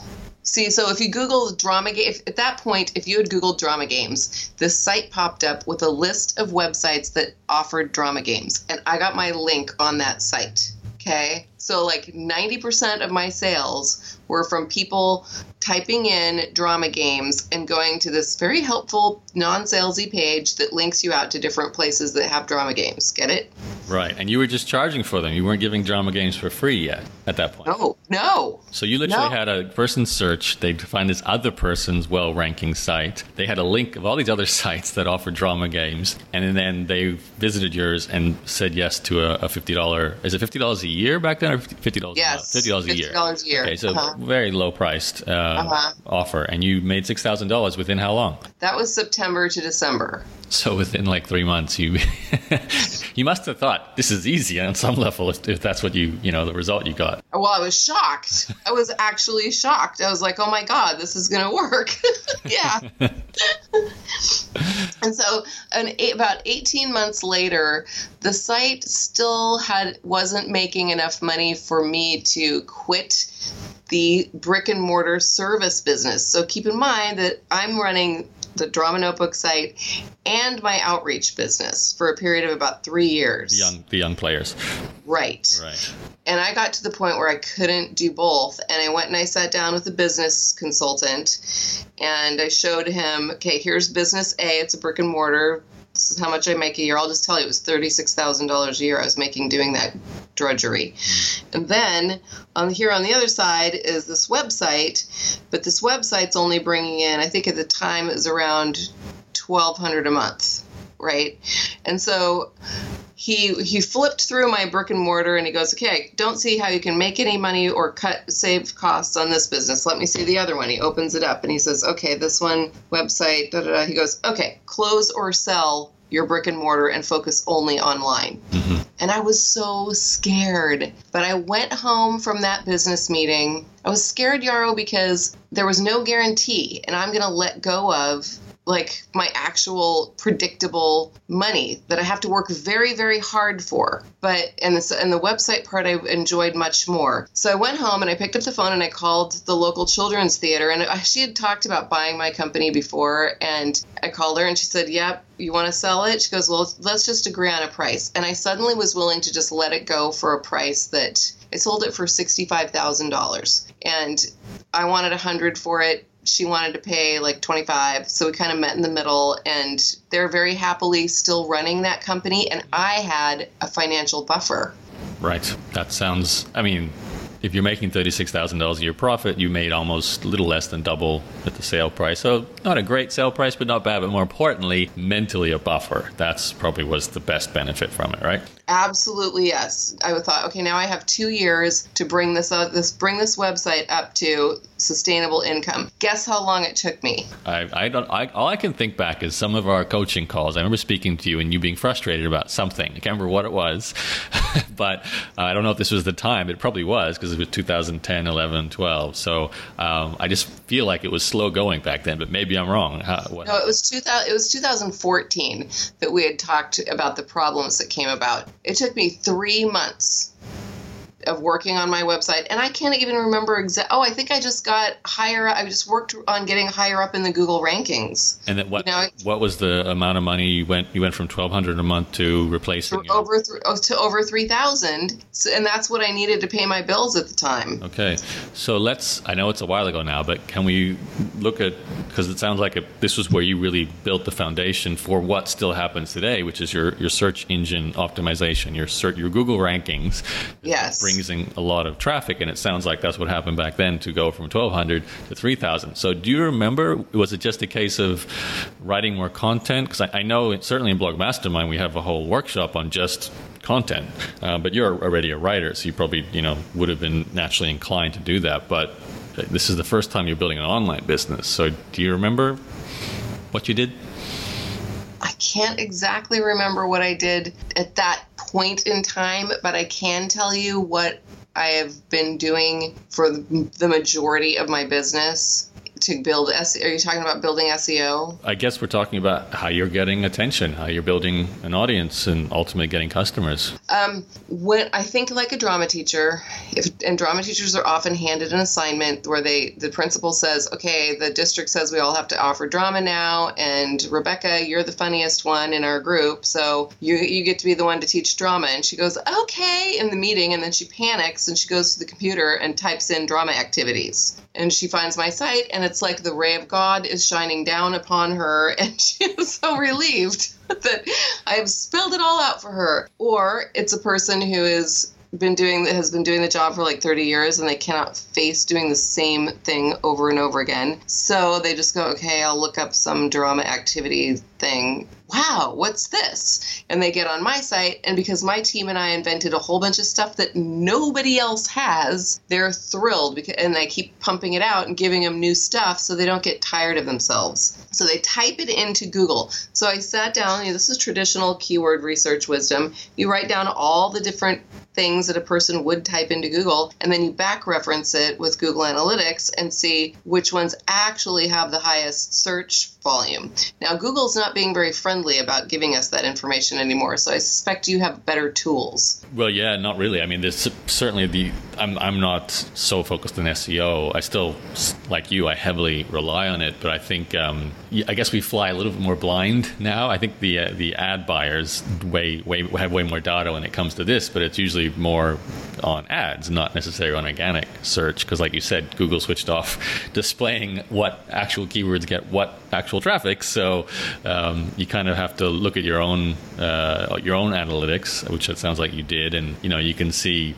See, so if you Google drama game, at that point, if you had Googled drama games, this site popped up with a list of websites that offered drama games, and I got my link on that site. Okay, so like 90% of my sales were from people typing in drama games and going to this very helpful non-salesy page that links you out to different places that have drama games. Get it? Right. And you were just charging for them. You weren't giving drama games for free yet at that point. No, no. So you literally no. had a person search, they'd find this other person's well ranking site. They had a link of all these other sites that offer drama games. And then they visited yours and said yes to a, a $50. Is it $50 a year back then or $50? Yes. $50 a year. $50 a year. Okay. So uh-huh. very low priced uh, uh-huh. offer. And you made $6,000 within how long? That was September to December. So within like three months, you you must have thought this is easy on some level if, if, that's what you you know the result you got. Well, I was shocked. I was actually shocked. I was like, oh my god, this is gonna work. yeah. and so, an eight, about eighteen months later, the site still had wasn't making enough money for me to quit the brick and mortar service business. So keep in mind that I'm running the Drama Notebook site and my outreach business for a period of about three years. The young, the young players. Right. Right. And I got to the point where I couldn't do both. And I went and I sat down with a business consultant and I showed him, okay, here's business A, it's a brick and mortar this is how much I make a year. I'll just tell you, it was thirty-six thousand dollars a year I was making doing that drudgery. Hmm. And then on here on the other side is this website, but this website's only bringing in, I think at the time it was around twelve hundred a month, right? And so he he flipped through my brick and mortar and he goes, "Okay, don't see how you can make any money or cut save costs on this business. Let me see the other one." He opens it up and he says, "Okay, this one website." Da, da, da. He goes, "Okay, close or sell your brick and mortar and focus only online." Mm-hmm. And I was so scared, but I went home from that business meeting. I was scared, Yaro, because there was no guarantee, and I'm going to let go of like my actual predictable money that I have to work very, very hard for. But and the website part I enjoyed much more. So I went home and I picked up the phone and I called the local children's theater and she had talked about buying my company before and I called her and she said, "Yep, you want to sell it?" She goes, "Well, let's just agree on a price." And I suddenly was willing to just let it go for a price that I sold it for sixty-five thousand dollars, and I wanted a hundred for it she wanted to pay like 25 so we kind of met in the middle and they're very happily still running that company and i had a financial buffer right that sounds i mean if you're making $36,000 a year profit, you made almost a little less than double at the sale price. So not a great sale price, but not bad. But more importantly, mentally a buffer. That's probably was the best benefit from it, right? Absolutely yes. I thought, okay, now I have two years to bring this uh, this bring this website up to sustainable income. Guess how long it took me? I, I don't. I, all I can think back is some of our coaching calls. I remember speaking to you and you being frustrated about something. I can't remember what it was, but uh, I don't know if this was the time. It probably was because it was 2010, 11, 12. So um, I just feel like it was slow going back then. But maybe I'm wrong. How, no, it was 2000. It was 2014 that we had talked about the problems that came about. It took me three months of working on my website and i can't even remember exact oh i think i just got higher i just worked on getting higher up in the google rankings. And then what you know, what was the amount of money you went you went from 1200 a month to replacing over th- oh, to over 3000 so, and that's what i needed to pay my bills at the time. Okay so let's i know it's a while ago now but can we look at because it sounds like a, this was where you really built the foundation for what still happens today which is your your search engine optimization your search your google rankings. Yes brings a lot of traffic, and it sounds like that's what happened back then to go from 1,200 to 3,000. So, do you remember? Was it just a case of writing more content? Because I, I, know it, certainly in Blog Mastermind we have a whole workshop on just content, uh, but you're already a writer, so you probably you know would have been naturally inclined to do that. But this is the first time you're building an online business. So, do you remember what you did? I can't exactly remember what I did at that point in time, but I can tell you what I have been doing for the majority of my business to build SEO. Are you talking about building SEO? I guess we're talking about how you're getting attention, how you're building an audience, and ultimately getting customers. Um, when I think like a drama teacher, if and drama teachers are often handed an assignment where they the principal says, "Okay, the district says we all have to offer drama now, and Rebecca, you're the funniest one in our group, so you you get to be the one to teach drama." And she goes, "Okay," in the meeting, and then she panics and she goes to the computer and types in drama activities, and she finds my site and it's like the ray of God is shining down upon her, and she is so relieved that I've spilled it all out for her. Or it's a person who is been doing has been doing the job for like 30 years and they cannot face doing the same thing over and over again. So they just go, okay, I'll look up some drama activity thing. Wow, what's this? And they get on my site, and because my team and I invented a whole bunch of stuff that nobody else has, they're thrilled because, and I keep pumping it out and giving them new stuff so they don't get tired of themselves. So they type it into Google. So I sat down, you know, this is traditional keyword research wisdom. You write down all the different things that a person would type into Google, and then you back reference it with Google Analytics and see which ones actually have the highest search volume. Now, Google's not being very friendly about giving us that information anymore, so I suspect you have better tools. Well, yeah, not really. I mean, there's certainly the. I'm, I'm not so focused on SEO. I still, like you, I heavily rely on it, but I think, um, I guess we fly a little bit more blind now. I think the uh, the ad buyers way, way have way more data when it comes to this, but it's usually more on ads, not necessarily on organic search, because, like you said, Google switched off displaying what actual keywords get what actual traffic. So um, you kind of have to look at your own uh, your own analytics, which it sounds like you did, and you know you can see.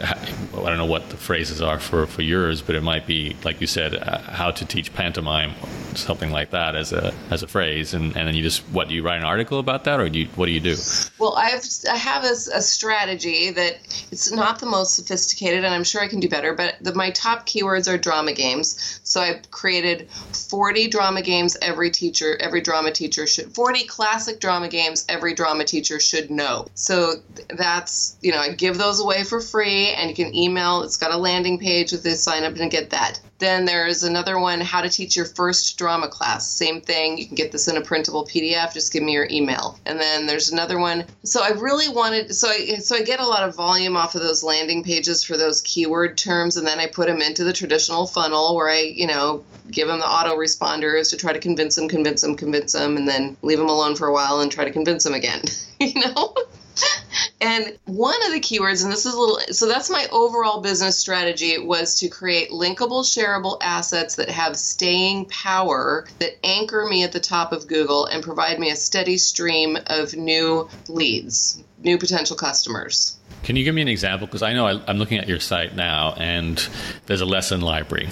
I don't know what the phrases are for, for yours, but it might be like you said, uh, how to teach pantomime, something like that as a as a phrase, and, and then you just what do you write an article about that, or do you, what do you do? Well, I've I have a, a strategy that it's not the most sophisticated, and I'm sure I can do better. But the, my top keywords are drama games, so I've created 40 drama games every teacher, every drama teacher should 40 classic drama games every drama teacher should know. So that's, you know, I give those away for free and you can email, it's got a landing page with this sign up and get that. Then there's another one, how to teach your first drama class. Same thing, you can get this in a printable PDF, just give me your email. And then there's another one. So I really wanted so I so I get a lot of volume off of those landing pages for those keyword terms and then I put them into the traditional funnel where I, you know, give them the autoresponders to try to convince them, convince them, convince them, and then leave them alone for a while and try to convince them again. you know? and one of the keywords, and this is a little, so that's my overall business strategy was to create linkable, shareable assets that have staying power that anchor me at the top of Google and provide me a steady stream of new leads, new potential customers. Can you give me an example? Because I know I, am looking at your site now, and there's a lesson library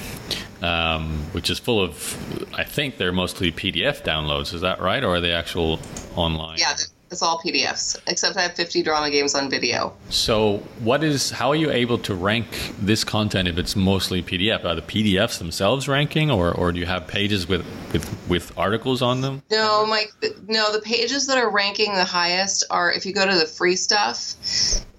um, which is full of, I think they're mostly PDF downloads. Is that right, or are they actual online? Yeah, It's all PDFs, except I have 50 drama games on video. So, what is? How are you able to rank this content if it's mostly PDF? Are the PDFs themselves ranking, or, or do you have pages with, with with articles on them? No, Mike. No, the pages that are ranking the highest are if you go to the free stuff,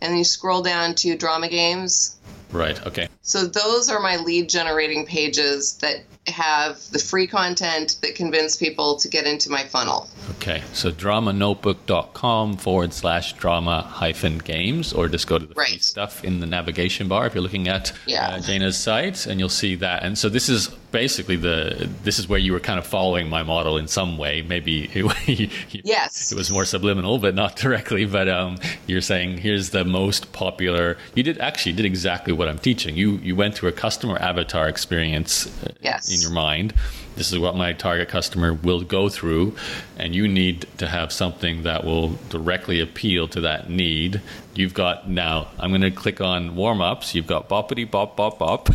and you scroll down to drama games. Right. Okay. So those are my lead generating pages that have the free content that convince people to get into my funnel. Okay, so dramanotebook.com forward slash drama hyphen games, or just go to the free stuff in the navigation bar if you're looking at Yeah. uh, Janea's site, and you'll see that. And so this is basically the this is where you were kind of following my model in some way. Maybe it, Yes. it was more subliminal, but not directly. But um, you're saying here's the most popular. You did actually did exactly what I'm teaching. You you went through a customer avatar experience uh, Yes. in your mind. This is what my target customer will go through, and you need to have something that will directly appeal to that need. You've got now. I'm going to click on warm ups. You've got boppity bop bop bop.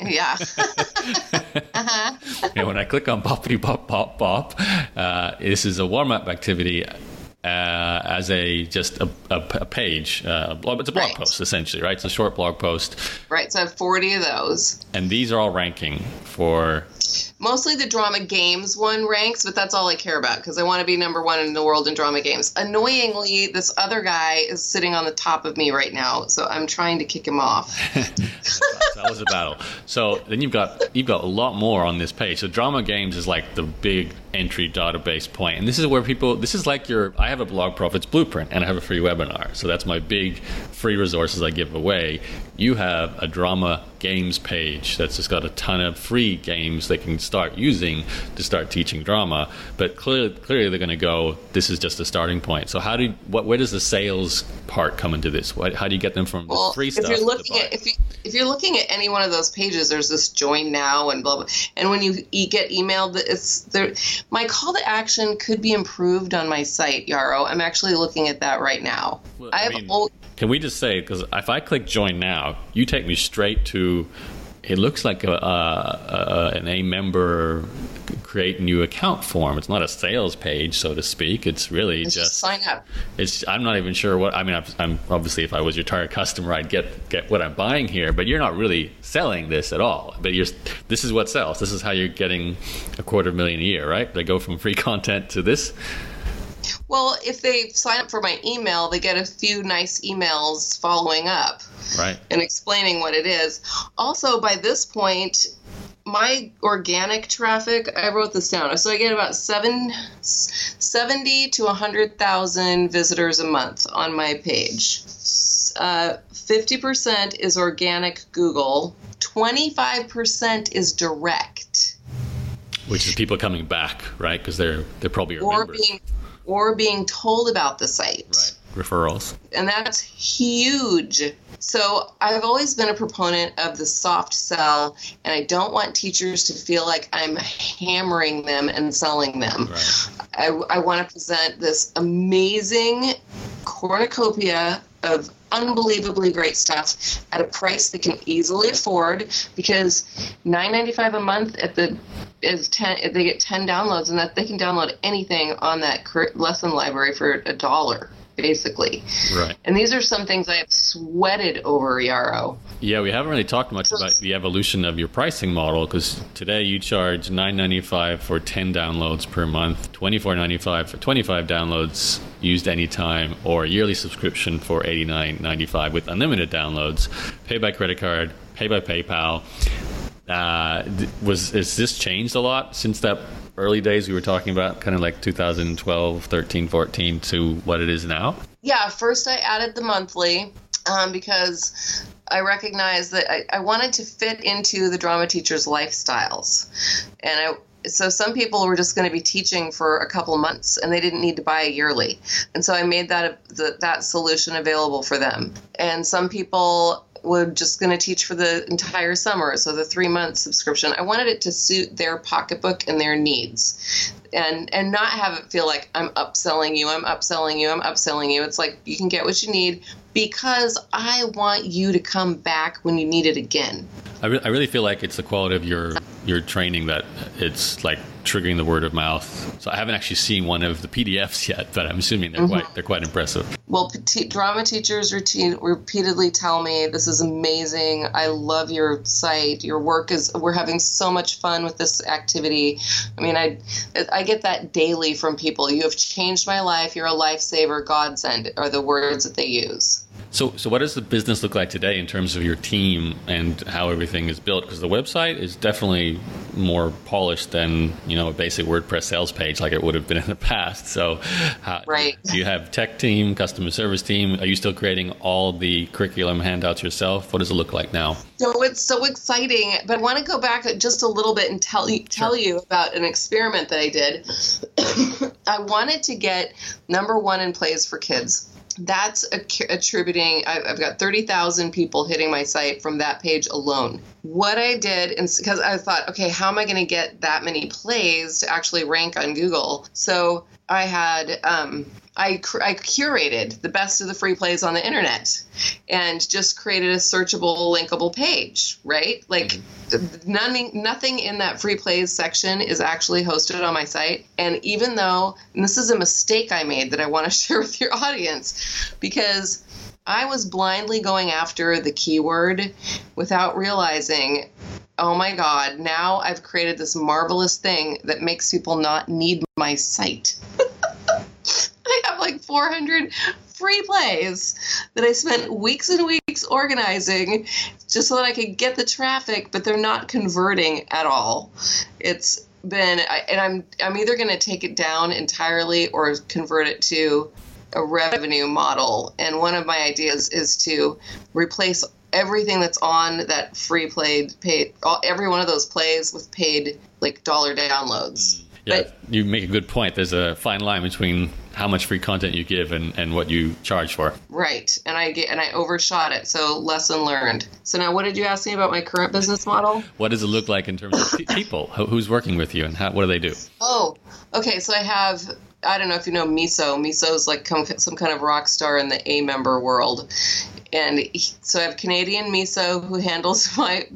Yeah. and when I click on boppity bop bop bop, uh, this is a warm up activity. Uh, as a just a, a, a page, uh, it's a blog Right. post essentially, right? It's a short blog post, right. So I have 40 of those. and these are all ranking for Mostly the drama games one ranks, but that's all I care about because I want to be number one in the world in drama games. Annoyingly, this other guy is sitting on the top of me right now, so I'm trying to kick him off. that was a battle. So then you've got you've got a lot more on this page. So drama games is like the big entry database point. and this is where people. This is like your. I have a blog profits blueprint, and I have a free webinar. So that's my big free resources I give away. You have a drama games page that's just got a ton of free games they can start using to start teaching drama. But clearly, clearly they're going to go. This is just a starting point. So how do you, what? Where does the sales part come into this? What, how do you get them from the Well, free if you're looking at if you if you're looking at any one of those pages, there's this join now and blah blah. And when you e- get emailed, it's there. My call to action could be improved on my site, Yaro. I'm actually looking at that right now. Well, I mean- Can we just say because if I click join now, you take me straight to. It looks like a, a, a an aMember create new account form. It's not a sales page, so to speak. It's really just, just. sign up. It's. I'm not even sure what. I mean, I'm, I'm obviously if I was your target customer, I'd get get what I'm buying here. But you're not really selling this at all. But you're. This is what sells. This is how you're getting a quarter million a year, right? They go from free content to this. Well, if they sign up for my email, they get a few nice emails following up Right. and explaining what it is. Also, by this point, my organic traffic, I wrote this down. So I get about seven, 70 to 100,000 visitors a month on my page. Uh, 50% is organic Google, 25% is direct. Which is people coming back, right? Because they're they're probably Or members. being or being told about the site. Right. Referrals. and that's huge. So I've always been a proponent of the soft sell, and I don't want teachers to feel like I'm hammering them and selling them. Right. I, I want to present this amazing cornucopia of unbelievably great stuff at a price they can easily afford because 9.95 a month at the is 10 if they get 10 downloads and that they can download anything on that lesson library for a dollar basically Right. and these are some things i have sweated over Yaro Yeah, we haven't really talked much about the evolution of your pricing model because today you charge nine ninety five for ten downloads per month, twenty four ninety five for twenty five downloads used anytime, or a yearly subscription for eighty nine ninety five with unlimited downloads. Pay by credit card, pay by PayPal. Uh, was has this changed a lot since that early days we were talking about, kind of like 2012, 13, 14 to what it is now? Yeah, first I added the monthly um, because I recognized that I, I wanted to fit into the drama teachers' lifestyles. And I so some people were just going to be teaching for a couple months and they didn't need to buy a yearly. And so I made that the, that solution available for them. And some people were just going to teach for the entire summer, so the three month subscription. I wanted it to suit their pocketbook and their needs, and and not have it feel like I'm upselling you, I'm upselling you, I'm upselling you. It's like you can get what you need because I want you to come back when you need it again. I, re- I really feel like it's the quality of your your training that it's like triggering the word of mouth. So I haven't actually seen one of the PDFs yet, but I'm assuming they're mm-hmm. quite they're quite impressive. Well, drama teachers routine, repeatedly tell me this is amazing. I love your site. Your work is. We're having so much fun with this activity. I mean, I I get that daily from people. You have changed my life. You're a lifesaver. Godsend are the words that they use. So, so what does the business look like today in terms of your team and how everything is built? Because the website is definitely more polished than you know a basic WordPress sales page like it would have been in the past. So, how, right? Do you have tech team, customer service team? Are you still creating all the curriculum handouts yourself? What does it look like now? So it's so exciting, but I want to go back just a little bit and tell you tell sure. you about an experiment that I did. I wanted to get number one in plays for kids that's attributing i've got 30000 people hitting my site from that page alone. What i did because i thought okay how am i going to get that many plays to actually rank on google? So i had um, I, I curated the best of the free plays on the internet and just created a searchable linkable page right? Like mm-hmm. none, nothing in that free plays section is actually hosted on my site. And even though and this is a mistake i made that i want to share with your audience because i was blindly going after the keyword without realizing oh my god now i've created this marvelous thing that makes people not need my site I have like 400 free plays that I spent weeks and weeks organizing just so that I could get the traffic, but they're not converting at all. It's been, and I'm I'm either going to take it down entirely or convert it to a revenue model. And one of my ideas is to replace everything that's on that free played paid every one of those plays with paid like dollar downloads. Yeah, but, you make a good point. There's a fine line between how much free content you give and, and what you charge for. Right. And I get and I overshot it. So lesson learned. So now what did you ask me about my current business model? What does it look like in terms of people? Who's working with you and how, what do they do? Oh, okay. So I have I don't know if you know Miso. Miso is like some kind of rock star in the aMember world. And he, so I have Canadian Miso who handles my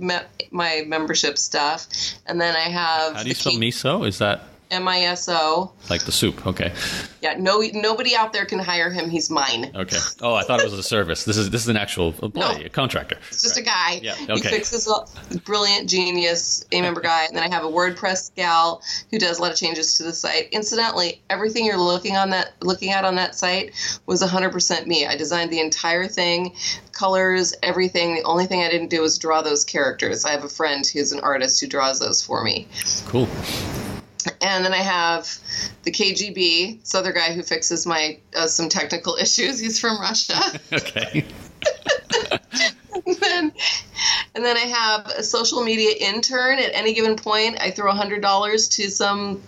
my membership stuff, and then I have. How do you spell Miso? Is that M I S O. Like the soup. Okay. Yeah. No. Nobody out there can hire him. He's mine. Okay. Oh, I thought it was a service. This is this is an actual employee, no, a contractor. It's just right. a guy. Yeah. Okay. He fixes a brilliant genius aMember guy, and then I have a WordPress gal who does a lot of changes to the site. Incidentally, everything you're looking on that looking at on that site was 100% me. I designed the entire thing, colors, everything. The only thing I didn't do was draw those characters. I have a friend who's an artist who draws those for me. Cool. And then I have the KGB, this other guy who fixes my uh, some technical issues. He's from Russia. okay. and, then, and then I have a social media intern. At any given point, I throw $100 to some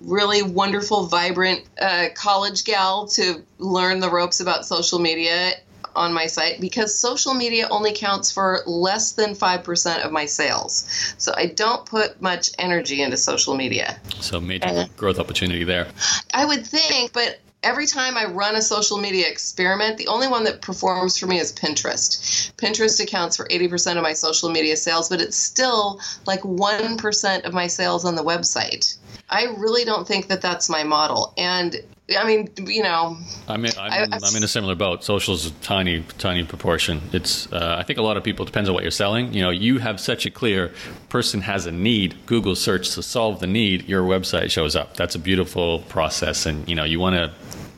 really wonderful, vibrant uh, college gal to learn the ropes about social media on my site because social media only counts for less than 5% of my sales. So I don't put much energy into social media. So major and, growth opportunity there. I would think, but every time I run a social media experiment, the only one that performs for me is Pinterest. Pinterest accounts for 80% of my social media sales, but it's still like 1% of my sales on the website. I really don't think that that's my model. And I mean, you know, I'm in, I'm, I, am in a similar boat. Social's a tiny, tiny proportion. It's, uh, I think a lot of people depends on what you're selling. You know, you have such a clear person has a need. Google search to solve the need. Your website shows up. That's a beautiful process, and you know, you want to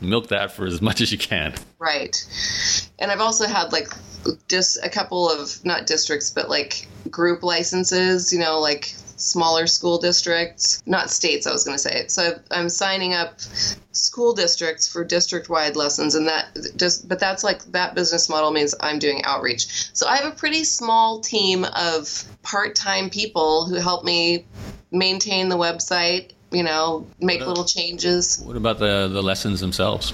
milk that for as much as you can. Right. And I've also had like just a couple of not districts, but like group licenses. You know, like smaller school districts, not states, I was going to say. So I'm signing up school districts for district wide lessons, and that just, but that's like that business model means I'm doing outreach. So I have a pretty small team of part time people who help me maintain the website you know, make little changes. What about the the lessons themselves?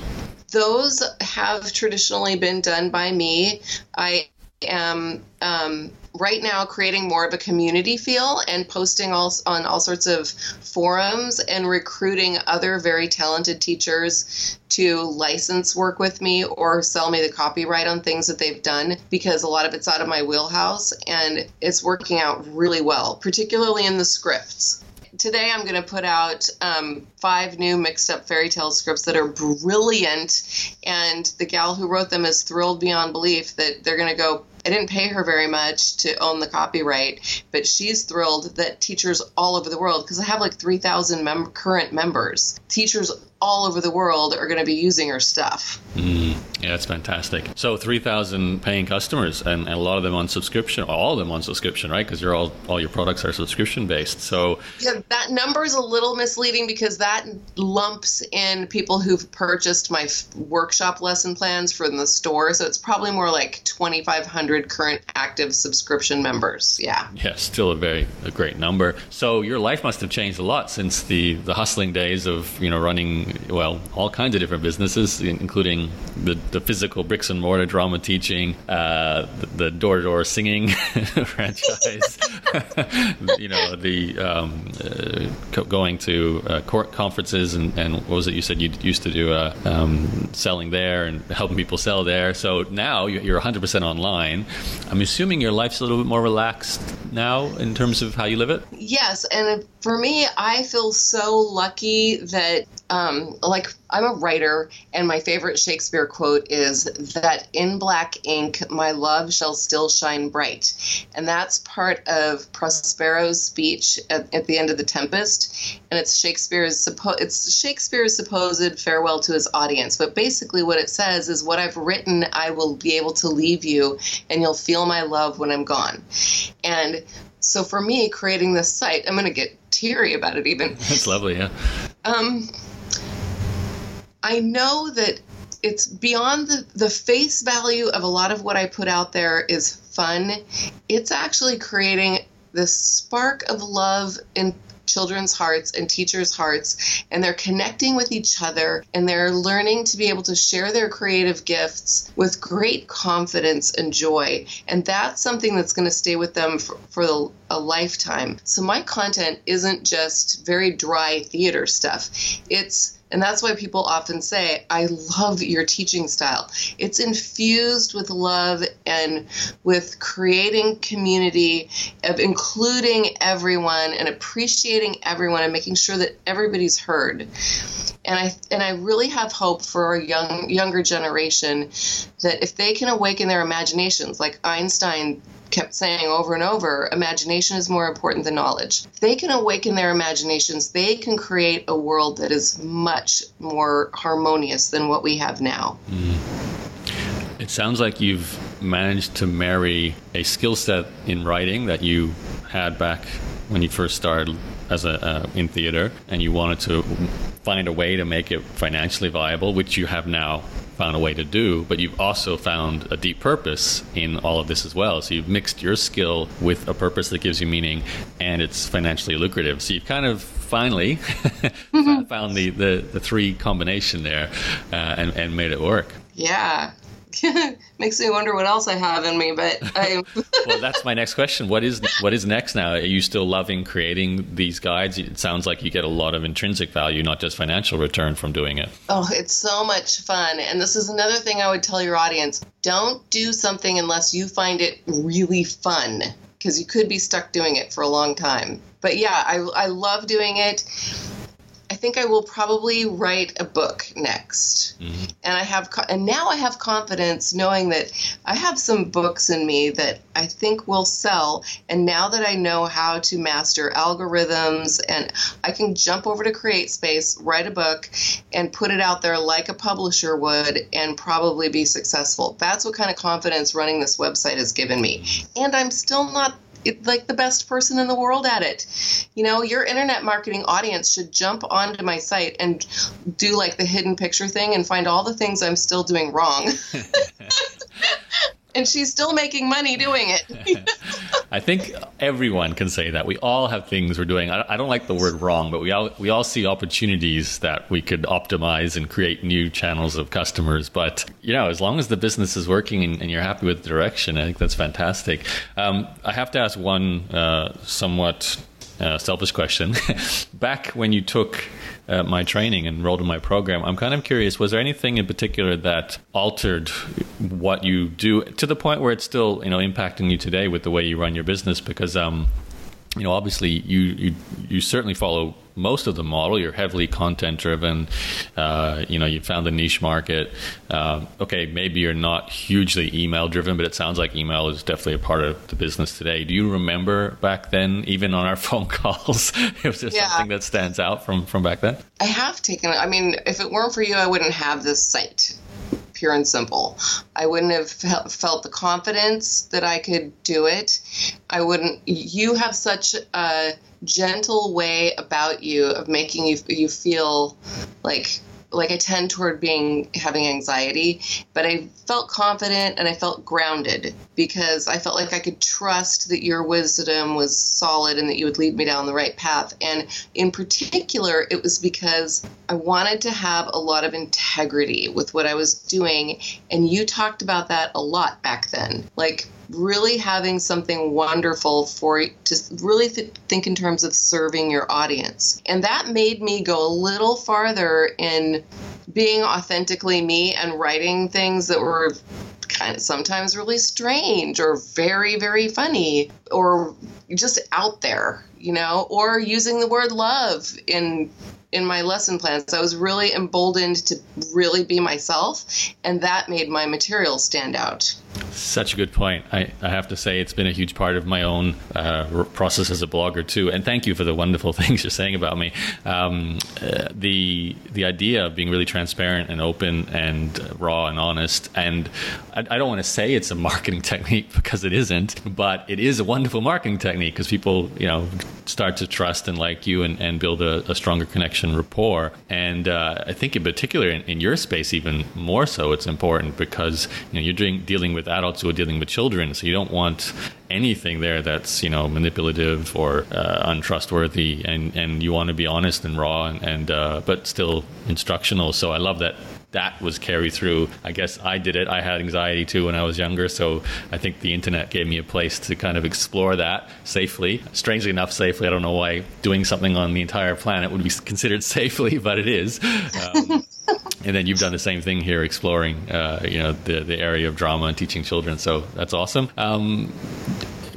Those have traditionally been done by me. I am um, right now creating more of a community feel and posting all, on all sorts of forums and recruiting other very talented teachers to license work with me or sell me the copyright on things that they've done because a lot of it's out of my wheelhouse and it's working out really well, particularly in the scripts. Today I'm going to put out um, five new mixed up fairy tale scripts that are brilliant, and the gal who wrote them is thrilled beyond belief that they're going to go I didn't pay her very much to own the copyright, but she's thrilled that teachers all over the world, because I have like 3,000 mem- current members, teachers all over the world are going to be using her stuff. Mm, yeah, that's fantastic. So 3,000 paying customers, and, and, a lot of them on subscription, all of them on subscription, right? Because you're all all your products are subscription based. So yeah, that number is a little misleading because that lumps in people who've purchased my f- workshop lesson plans from the store. So it's probably more like 2,500 current active subscription members. Yeah. Yeah, still a very a great number. So your life must have changed a lot since the the hustling days of you know running well, all kinds of different businesses, including the, the physical bricks and mortar drama teaching, uh, the door to door singing franchise, you know, the um, uh, going to uh, court conferences and, and what was it you said you used to do uh, um, selling there and helping people sell there. So now you're 100% online. I'm assuming your life's a little bit more relaxed now in terms of how you live it? Yes. And for me, I feel so lucky that um, like I'm a writer, and my favorite Shakespeare quote is that in black ink my love shall still shine bright, and that's part of Prospero's speech at, at the end of the Tempest, and it's Shakespeare's suppo- it's Shakespeare's supposed farewell to his audience. But basically, what it says is, "What I've written, I will be able to leave you, and you'll feel my love when I'm gone," and so for me, creating this site, I'm going to get teary about it even. That's lovely, yeah. Um, I know that it's beyond the, the face value of a lot of what I put out there is fun. It's actually creating this spark of love in children's hearts and teachers' hearts, and they're connecting with each other and they're learning to be able to share their creative gifts with great confidence and joy. And that's something that's going to stay with them for, for a lifetime. So, my content isn't just very dry theater stuff, it's and that's why people often say, I love your teaching style. It's infused with love and with creating community, of including everyone and appreciating everyone and making sure that everybody's heard. And I and I really have hope for our young younger generation that if they can awaken their imaginations, like Einstein kept saying over and over imagination is more important than knowledge. If they can awaken their imaginations, they can create a world that is much more harmonious than what we have now. Mm. It sounds like you've managed to marry a skill set in writing that you had back when you first started as a uh, in theater and you wanted to find a way to make it financially viable which you have now found a way to do, but you've also found a deep purpose in all of this as well. So you've mixed your skill with a purpose that gives you meaning and it's financially lucrative. So you've kind of finally mm-hmm. found the, the, the, three combination there uh, and, and made it work. Yeah. makes me wonder what else I have in me. But I well, that's my next question. What is what is next now? Are you still loving creating these guides? It sounds like you get a lot of intrinsic value, not just financial return from doing it. Oh, it's so much fun. And this is another thing I would tell your audience: don't do something unless you find it really fun, because you could be stuck doing it for a long time. But yeah, I I love doing it think I will probably write a book next. Mm-hmm. And I have and now I have confidence knowing that I have some books in me that I think will sell and now that I know how to master algorithms and I can jump over to CreateSpace, write a book and put it out there like a publisher would and probably be successful. That's what kind of confidence running this website has given me. And I'm still not like the best person in the world at it. You know, your internet marketing audience should jump onto my site and do like the hidden picture thing and find all the things I'm still doing wrong. and she's still making money doing it. I think everyone can say that. We all have things we're doing. I, don't like the word wrong, but we all we all see opportunities that we could optimize and create new channels of customers. But you know, as long as the business is working and, and you're happy with the direction, I think that's fantastic. Um, I have to ask one uh, somewhat uh, selfish question. Back when you took uh, my training and enrolled in my program, I'm kind of curious was there anything in particular that altered what you do to the point where it's still you know impacting you today with the way you run your business? Because um, you know, obviously you you, you certainly follow most of the model. You're heavily content driven. Uh, you know, you found the niche market. Um, okay, maybe you're not hugely email driven, but it sounds like email is definitely a part of the business today. Do you remember back then, even on our phone calls, was there yeah. something that stands out from from back then? I have taken. I mean, if it weren't for you, I wouldn't have this site pure and simple. I wouldn't have felt the confidence that I could do it. I wouldn't. You have such a gentle way about you of making you you feel like like I tend toward being having anxiety, but I felt confident and I felt grounded because I felt like I could trust that your wisdom was solid and that you would lead me down the right path. And in particular, it was because I wanted to have a lot of integrity with what I was doing. And you talked about that a lot back then. Like, really having something wonderful for to really th- think in terms of serving your audience. And that made me go a little farther in being authentically me and writing things that were sometimes really strange or very very funny or just out there you know or using the word love in in my lesson plans. I was really emboldened to really be myself, and that made my material stand out. Such a good point. I, I have to say, it's been a huge part of my own uh, process as a blogger too. And thank you for the wonderful things you're saying about me. Um, uh, the the idea of being really transparent and open and uh, raw and honest. And I, I don't want to say it's a marketing technique because it isn't, but it is a wonderful marketing technique because people, you know, start to trust and like you and, and build a, a stronger connection, rapport. And uh, I think in particular in, in, your space, even more so, it's important because you know you're doing, dealing with adults who are dealing with children, so you don't want anything there that's you know manipulative or uh, untrustworthy, and and you want to be honest and raw and, and uh, but still instructional. So I love that that was carried through. I guess I did it. I had anxiety too when I was younger, so I think the internet gave me a place to kind of explore that safely. Strangely enough, safely. I don't know why doing something on the entire planet would be considered safely, but it is. Um, and then you've done the same thing here, exploring, uh, you know, the the area of drama and teaching children. So that's awesome. Um,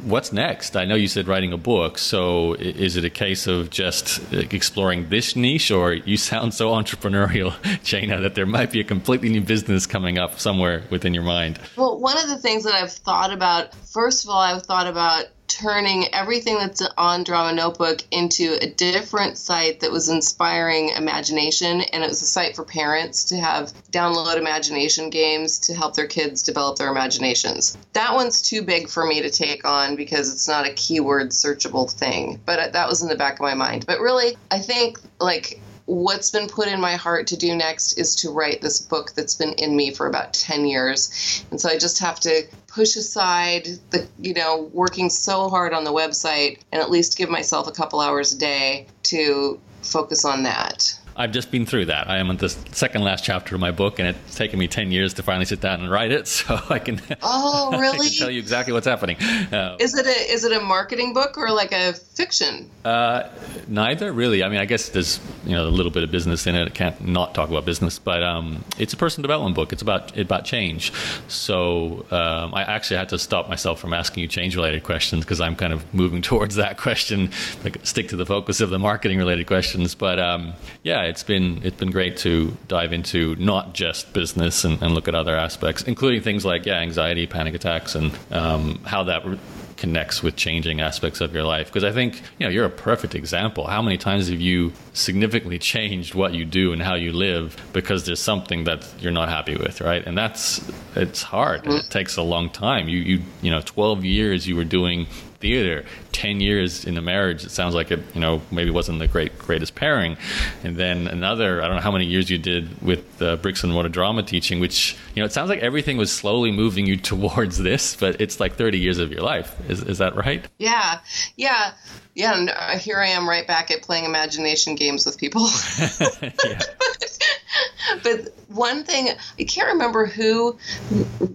what's next? I know you said writing a book, so is it a case of just exploring this niche, or you sound so entrepreneurial, Janea, that there might be a completely new business coming up somewhere within your mind? Well, one of the things that I've thought about, first of all, I've thought about turning everything that's on Drama Notebook into a different site that was inspiring imagination. And it was a site for parents to have download imagination games to help their kids develop their imaginations. That one's too big for me to take on because it's not a keyword searchable thing. But that was in the back of my mind. But really, I think like what's been put in my heart to do next is to write this book that's been in me for about 10 years. And so I just have to push aside the, you know, working so hard on the website and at least give myself a couple hours a day to focus on that. I've just been through that. I am on the second last chapter of my book, and it's taken me ten years to finally sit down and write it. So I can. Oh, really? can tell you exactly what's happening. Uh, is it a is it a marketing book or like a fiction? Uh, neither, really. I mean, I guess there's you know a little bit of business in it. I can't not talk about business, but um, it's a personal development book. It's about about change. So um, I actually had to stop myself from asking you change related questions because I'm kind of moving towards that question. Like stick to the focus of the marketing related questions. But um, yeah, it's been it's been great to dive into not just business and, and look at other aspects, including things like yeah, anxiety, panic attacks, and um, how that. Re- connects with changing aspects of your life. Because i think you know you're a perfect example. How many times have you significantly changed what you do and how you live because there's something that you're not happy with right? And that's it's hard. It takes a long time. You you you know 12 years you were doing theater 10 years in a marriage it sounds like it you know maybe wasn't the great greatest pairing. And then another i don't know how many years you did with uh, bricks and mortar drama teaching which you know it sounds like everything was slowly moving you towards this but it's like 30 years of your life. Is, is that right? Yeah. Yeah. Yeah. And uh, here i am right back at playing imagination games with people. But one thing I can't remember who,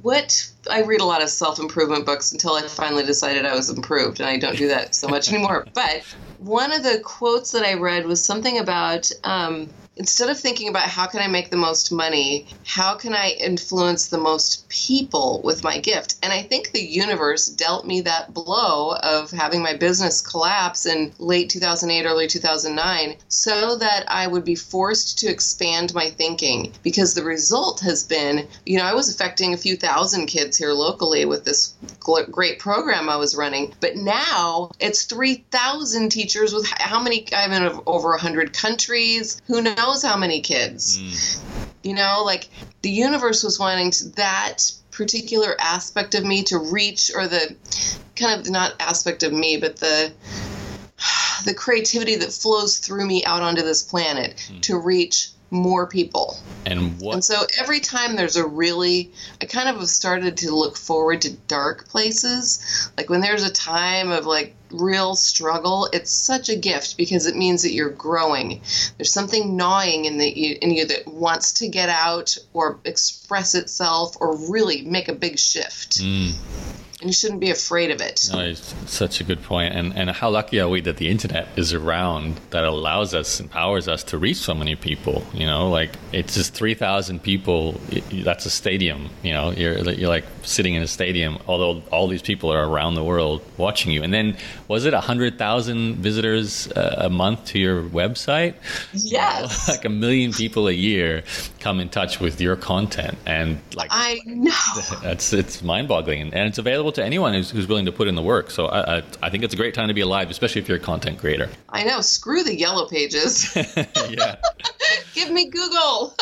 what. I read a lot of self improvement books until I finally decided I was improved, and I don't do that so much anymore. But one of the quotes that I read was something about um, instead of thinking about how can I make the most money, how can I influence the most people with my gift? And I think the universe dealt me that blow of having my business collapse in late 2008, early 2009, so that I would be forced to expand my thinking because the result has been, you know, I was affecting a few thousand kids here locally with this great program I was running, but now it's 3,000 teachers with how many? I'm in over 100 countries. Who knows how many kids? Mm. You know, like the universe was wanting to, that particular aspect of me to reach, or the kind of not aspect of me, but the the creativity that flows through me out onto this planet mm. to reach more people. And what? And so every time there's a really, I kind of have started to look forward to dark places. Like when there's a time of like real struggle, it's such a gift because it means that you're growing. There's something gnawing in, the, in you that wants to get out or express itself or really make a big shift. Mm and you shouldn't be afraid of it. No, such a good point. And and how lucky are we that the internet is around that allows us, empowers us to reach so many people. You know, like it's just three thousand people. That's a stadium. You know, you're you're like sitting in a stadium. Although all these people are around the world watching you. And then was it a hundred thousand visitors uh, a month to your website? Yes, like a million people a year come in touch with your content, and like I know that's it's mind boggling, and it's available to anyone who's, who's willing to put in the work. So I, I, I, think it's a great time to be alive, especially if you're a content creator. I know. Screw the yellow pages. yeah. Give me Google.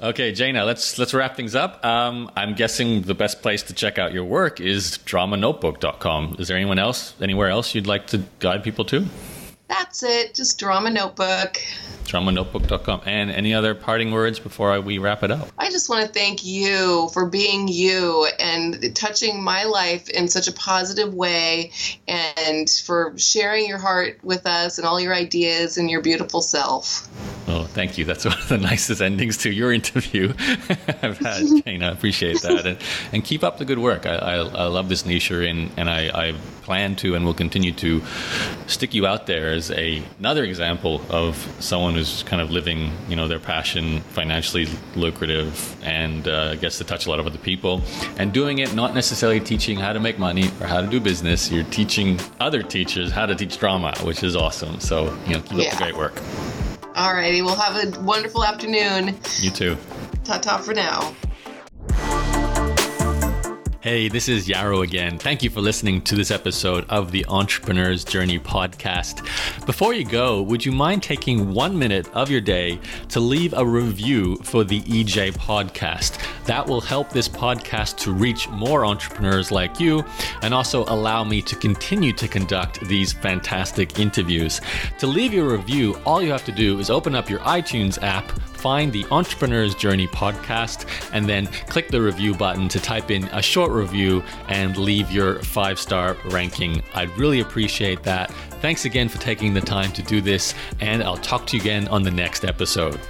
Okay, Janea, let's let's wrap things up. Um, I'm guessing the best place to check out your work is dramanotebook.com. Is there anyone else, anywhere else you'd like to guide people to? That's it. Just Drama Notebook dramanotebook.com. And any other parting words before we wrap it up? I just want to thank you for being you and touching my life in such a positive way and for sharing your heart with us and all your ideas and your beautiful self. Oh, thank you. That's one of the nicest endings to your interview I've had, Jane. I appreciate that. And, and keep up the good work. I, I, I love this niche you're in, and I, I plan to and will continue to stick you out there as a, another example of someone who's kind of living, you know, their passion, financially lucrative, and uh, gets to touch a lot of other people, and doing it not necessarily teaching how to make money or how to do business. You're teaching other teachers how to teach drama, which is awesome. So, you know, keep yeah. up the great work. All righty. We'll have a wonderful afternoon. You too. Ta ta for now. Hey, this is Yaro again. Thank you for listening to this episode of the Entrepreneur's Journey podcast. Before you go, would you mind taking one minute of your day to leave a review for the EJ podcast? That will help this podcast to reach more entrepreneurs like you and also allow me to continue to conduct these fantastic interviews. To leave your review, all you have to do is open up your iTunes app find the Entrepreneur's Journey podcast and then click the review button to type in a short review and leave your five star ranking. I'd really appreciate that. Thanks again for taking the time to do this, and I'll talk to you again on the next episode.